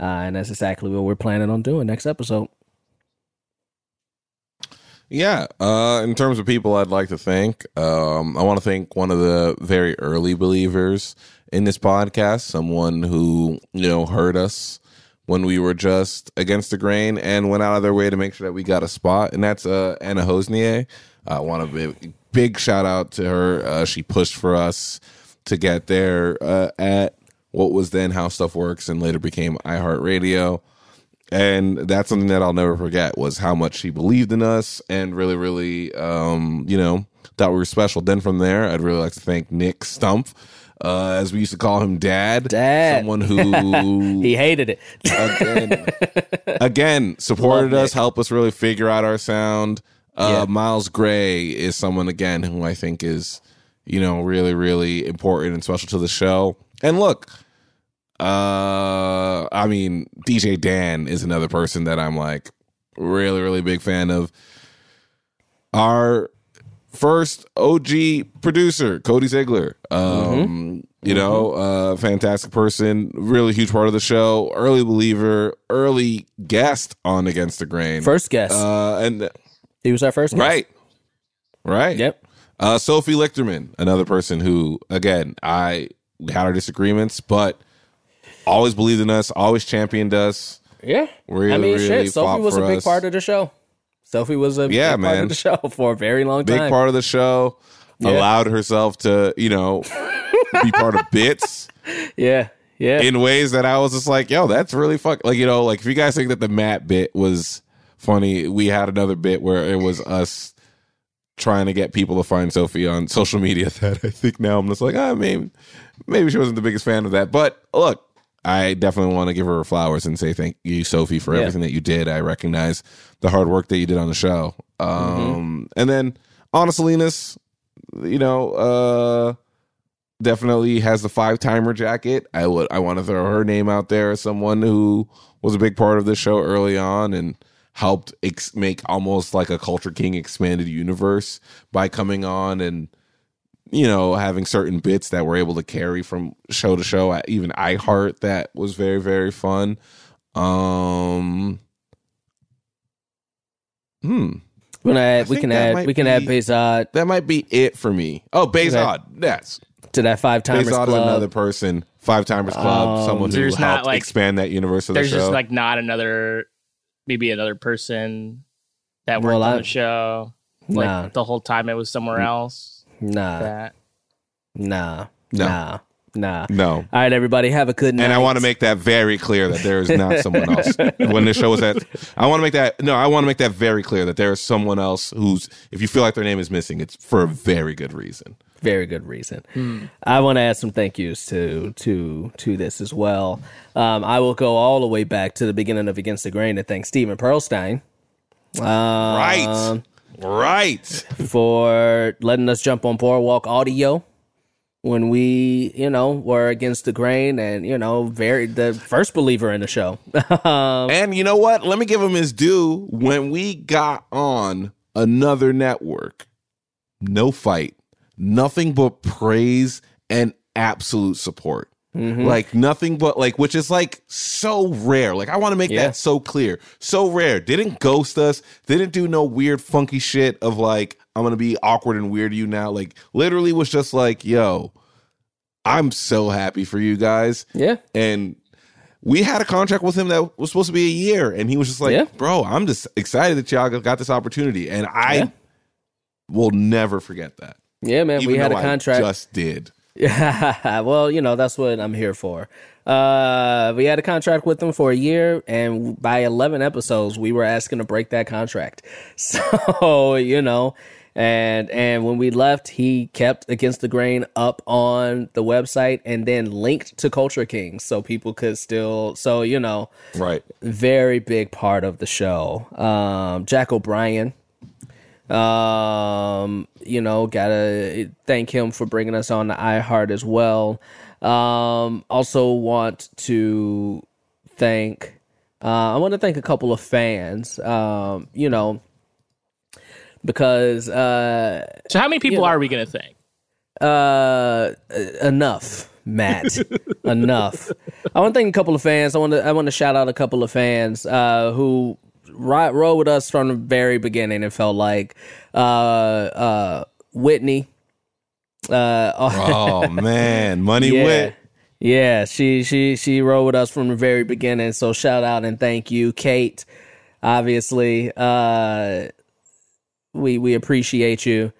uh, and that's exactly what we're planning on doing next episode. Yeah. Uh, in terms of people I'd like to thank, um, I want to thank one of the very early believers in this podcast, someone who, you know, heard us when we were just against the grain and went out of their way to make sure that we got a spot. And that's uh, Anna Hosnedl. I want to big, shout out to her. Uh, she pushed for us to get there uh, at what was then How Stuff Works and later became iHeartRadio and that's something that I'll never forget was how much she believed in us and really, really, um, you know, thought we were special. Then from there, I'd really like to thank Nick Stump, uh, as we used to call him, Dad. Dad. someone who He hated it. again, again supported Love us, Nick. helped us really figure out our sound. Uh, Yeah. Miles Gray is someone again who I think is, you know, really, really important and special to the show. And look, uh, I mean, DJ Dan is another person that I'm like really, really big fan of. Our first OG producer, Cody Ziegler. Um, you know, uh, fantastic person, really huge part of the show, early believer, early guest on Against the Grain. First guest. uh, and he was our first guest. right, right, Yep. uh, Sophie Lichterman, another person who, again, I had our disagreements, but always believed in us, always championed us. Yeah. Really, I mean, really shit. Sophie was a big us. part of the show. Sophie was a Yeah, big part man. of the show for a very long time. Big part of the show. Yeah. Allowed herself to, you know, be part of bits. yeah. Yeah. in ways that I was just like, yo, that's really fuck. Like, you know, like if you guys think that the Matt bit was funny, we had another bit where it was us trying to get people to find Sophie on social media that I think now I'm just like, ah, mean, maybe she wasn't the biggest fan of that. But look, I definitely want to give her flowers and say thank you, Sophie, for Yeah. everything that you did. I recognize the hard work that you did on the show. Um, And then Anna Salinas, you know, uh, definitely has the five timer jacket. I would I want to throw her name out there as someone who was a big part of the show early on and helped ex- make almost like a Culture King expanded universe by coming on and you know having certain bits that were able to carry from show to show. I- Even iHeart that was very very fun. Um. Hmm. We're gonna add, we can add we can add be- Bezod That might be it for me. Oh, Bezod. Yes. to that five timers Bezod club. is another person. Five timers club. Um, someone who There's not, helped like- expand that universe of the There's just like not another, maybe another person that worked Well, on I- the show. Like Nah. the whole time it was somewhere else. Nah, That nah, No. nah, nah. no. All right, everybody, have a good night. And I want to make that very clear that there is not someone else. when the show was at, I want to make that, no, I want to make that very clear that there is someone else who's, if you feel like their name is missing, it's for a very good reason. very good reason. I want to add some thank yous to to to this as well. Um, I will go all the way back to the beginning of Against the Grain and thank Stephen Pearlstein. Um, Right. Right. for letting us jump on Boardwalk Audio when we, you know, were against the grain and, you know, very the first believer in the show. um, And you know what? Let me give him his due. When we got on another network, no fight, nothing but praise and absolute support. Mm-hmm. Like nothing but like, which is like so rare. Like I want to make Yeah. that so clear. So rare. Didn't ghost us. Didn't do no weird funky shit of like I'm gonna be awkward and weird to you now. Like literally was just like, yo, I'm so happy for you guys yeah. and we had a contract with him that was supposed to be a year and he was just like Yeah. bro i'm just excited that y'all got this opportunity and i Yeah. will never forget that Yeah, man. we had a though I contract. just did Yeah, well, you know, that's what I'm here for. Uh, we had a contract with them for a year, and by 11 episodes, we were asking to break that contract. So, you know, and and when we left, he kept Against the Grain up on the website and then linked to Culture Kings, so people could still. So, you know, right very big part of the show. Um, Jack O'Brien. Um, you know, gotta thank him for bringing us on to iHeart as well. Um, also want to thank. Uh, I want to thank a couple of fans. Um, you know, because uh, So how many people Yeah. are we gonna thank? uh, enough, Matt. enough. I want to thank a couple of fans. I want to I want to shout out a couple of fans uh, who ri- rode with us from the very beginning It felt like uh, uh, Whitney. Uh, oh man money yeah. wit Yeah, she she she rode with us from the very beginning. So shout out and thank you, Kate. Obviously, uh, we we appreciate you.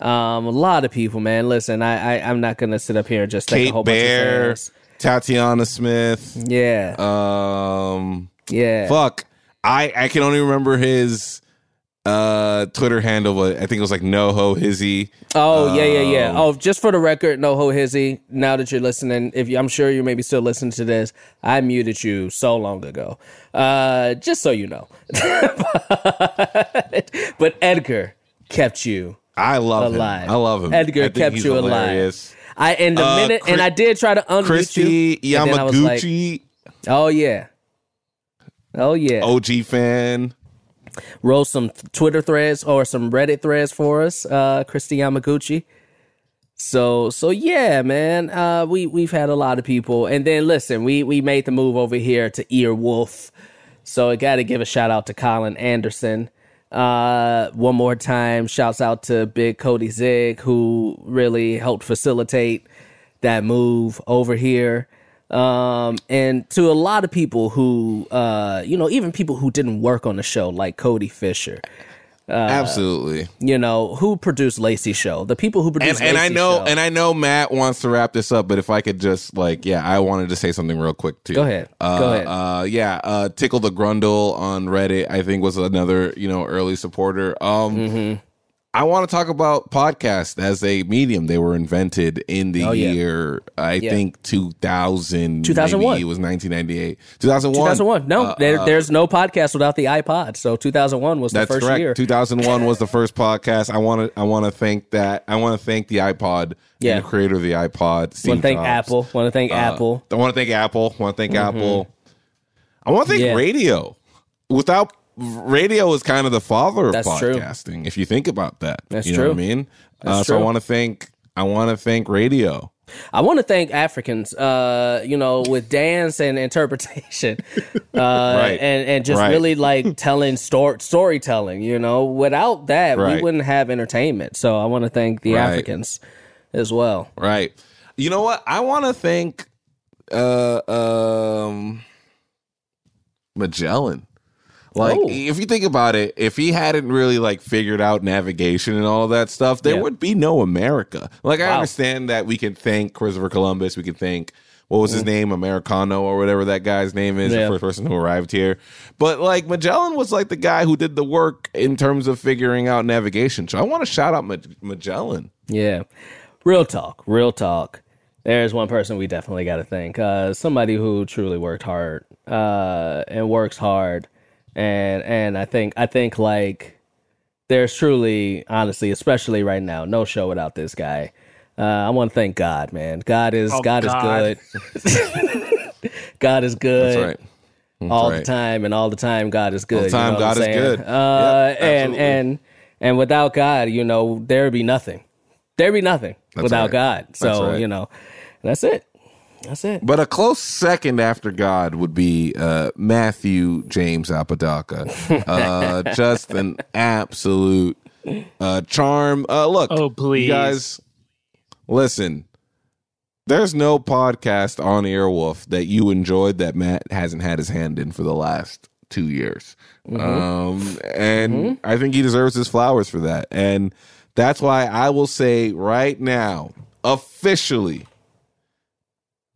Um, a lot of people, man. Listen, I, I I'm not gonna sit up here and just take a whole bunch of bear tatiana smith Yeah, um yeah. fuck i i can only remember his uh twitter handle but i think it was like noho hizzy Oh yeah, yeah, yeah. Um, Oh, just for the record, no ho hizzy. Now that you're listening, if you, I'm sure you're maybe still listening to this, I muted you so long ago. Uh, just so you know. but Edgar kept you i love alive. him i love him Edgar kept you hilarious. alive. I in the Uh, minute, and I did try to unmute christy you. and then I was like, yamaguchi oh yeah, oh yeah. og fan wrote some Twitter threads or some Reddit threads for us, uh, Christy Yamaguchi. So so yeah, man. Uh, we we've had a lot of people, and then listen, we we made the move over here to Earwolf. So I got to give a shout out to Colin Anderson. Uh, one more time, shouts out to Big Cody Zig who really helped facilitate that move over here. Um, and to a lot of people who, uh, you know, even people who didn't work on the show, like Cody Fisher. Absolutely. You know, who produced Lacey Show? The people who And, produced and I Lacey know Show. and I know Matt wants to wrap this up, but if I could just like yeah, I wanted to say something real quick too. Go ahead. Uh, Go ahead. Uh, yeah, uh, Tickle the Grundle on Reddit, I think was another you know early supporter. Um, Mm-hmm. I want to talk about podcasts as a medium. They were invented in the Oh, yeah. year I Yeah. think 2000. 2001. Maybe it was 1998. 2001. 2001. No, Uh, there, uh, there's no podcast without the iPod. So 2001 was the first correct. year. 2001 was the first podcast. I want to. I want to thank that. I want to thank the iPod. Yeah. And the creator of the iPod. Steve Want to thank Jobs. Apple. Want to thank Uh, Apple. I want to thank Apple. Want to thank Apple. I want to thank Yeah. radio. Without radio is kind of the father of That's true. podcasting. If you think about that, That's you know what I mean. Uh, So I want to thank. I want to thank radio. I want to thank Africans, uh, you know, with dance and interpretation, uh, and and just Right. really like telling story storytelling. You know, without that, we wouldn't have entertainment. So I want to thank the Right. Africans as well. Right. You know what? I want to thank uh um Magellan. Like Oh. if you think about it, if he hadn't really like figured out navigation and all that stuff, there Yeah. would be no America. Like I understand that we can thank Christopher Columbus, we can thank what was his name, Americano or whatever that guy's name is, Mm. Yeah. the first person who arrived here. But like Magellan was like the guy who did the work in terms of figuring out navigation. So I want to shout out Ma- Magellan. Yeah, real talk, real talk. There's one person we definitely got to thank. Uh, somebody who truly worked hard uh, and works hard, and and I think I think like there's truly, honestly, especially right now, no show without this guy. Uh, I want to thank God, man. God is Oh, God, God. is good. God is good That's right. That's all right. the time, and all the time God is good. the time, you know what God I'm is saying? good. Uh, Yep, and and and without God, you know, there'd be nothing. There'd be nothing without right. God. So right. you know, that's it. That's it. But a close second after God would be uh, Matthew James Apodaca. Uh, just an absolute uh, charm. Uh, look, Oh, please. you guys, listen. There's no podcast on Earwolf that you enjoyed that Matt hasn't had his hand in for the last two years. Um, and I think he deserves his flowers for that. And that's why I will say right now, officially,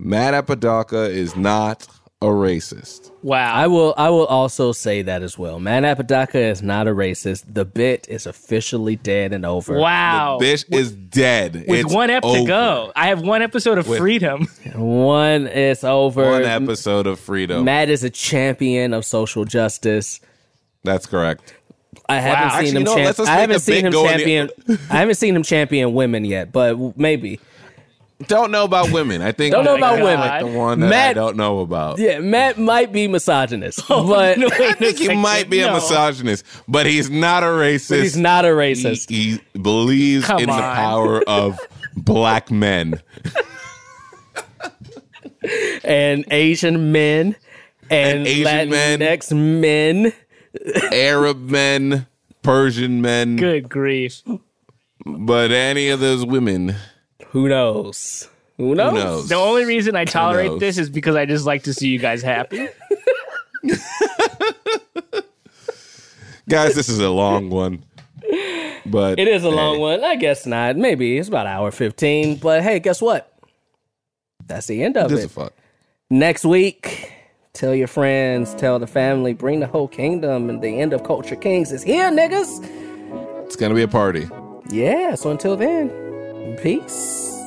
Matt Apodaca is not a racist. Wow. I will. I will also say that as well. Matt Apodaca is not a racist. The bit is officially dead and over. wow. The Bitch is dead. With It's one ep to go. I have one episode of Freedom. One is over. One episode of freedom. Matt is a champion of social justice. That's correct. I haven't Wow. seen Actually, him. you know what? champ- I haven't seen him go in the- champion. I haven't seen him champion women yet, but maybe. Don't know about women. I think Don't know about women. like, the one that I Matt- don't know about. Yeah, Matt might be misogynist, Oh, but no, I think he might be a misogynist, but he's not a racist. he's not a racist. he believes Come in the power of black men. and Asian men and, And Asian men. Latinx men. Arab men, Persian men, Good grief. but any of those women, Who knows? Who knows? who knows? The only reason I tolerate this is because I just like to see you guys happy. Guys, this is a long one, but It is a long one. I guess not. Maybe it's about hour 15. But hey, guess what? That's the end of Gives a it. fuck. Next week, tell your friends, tell the family, bring the whole kingdom, and the end of Culture Kings is here, niggas. It's gonna be a party. Yeah, so until then, peace.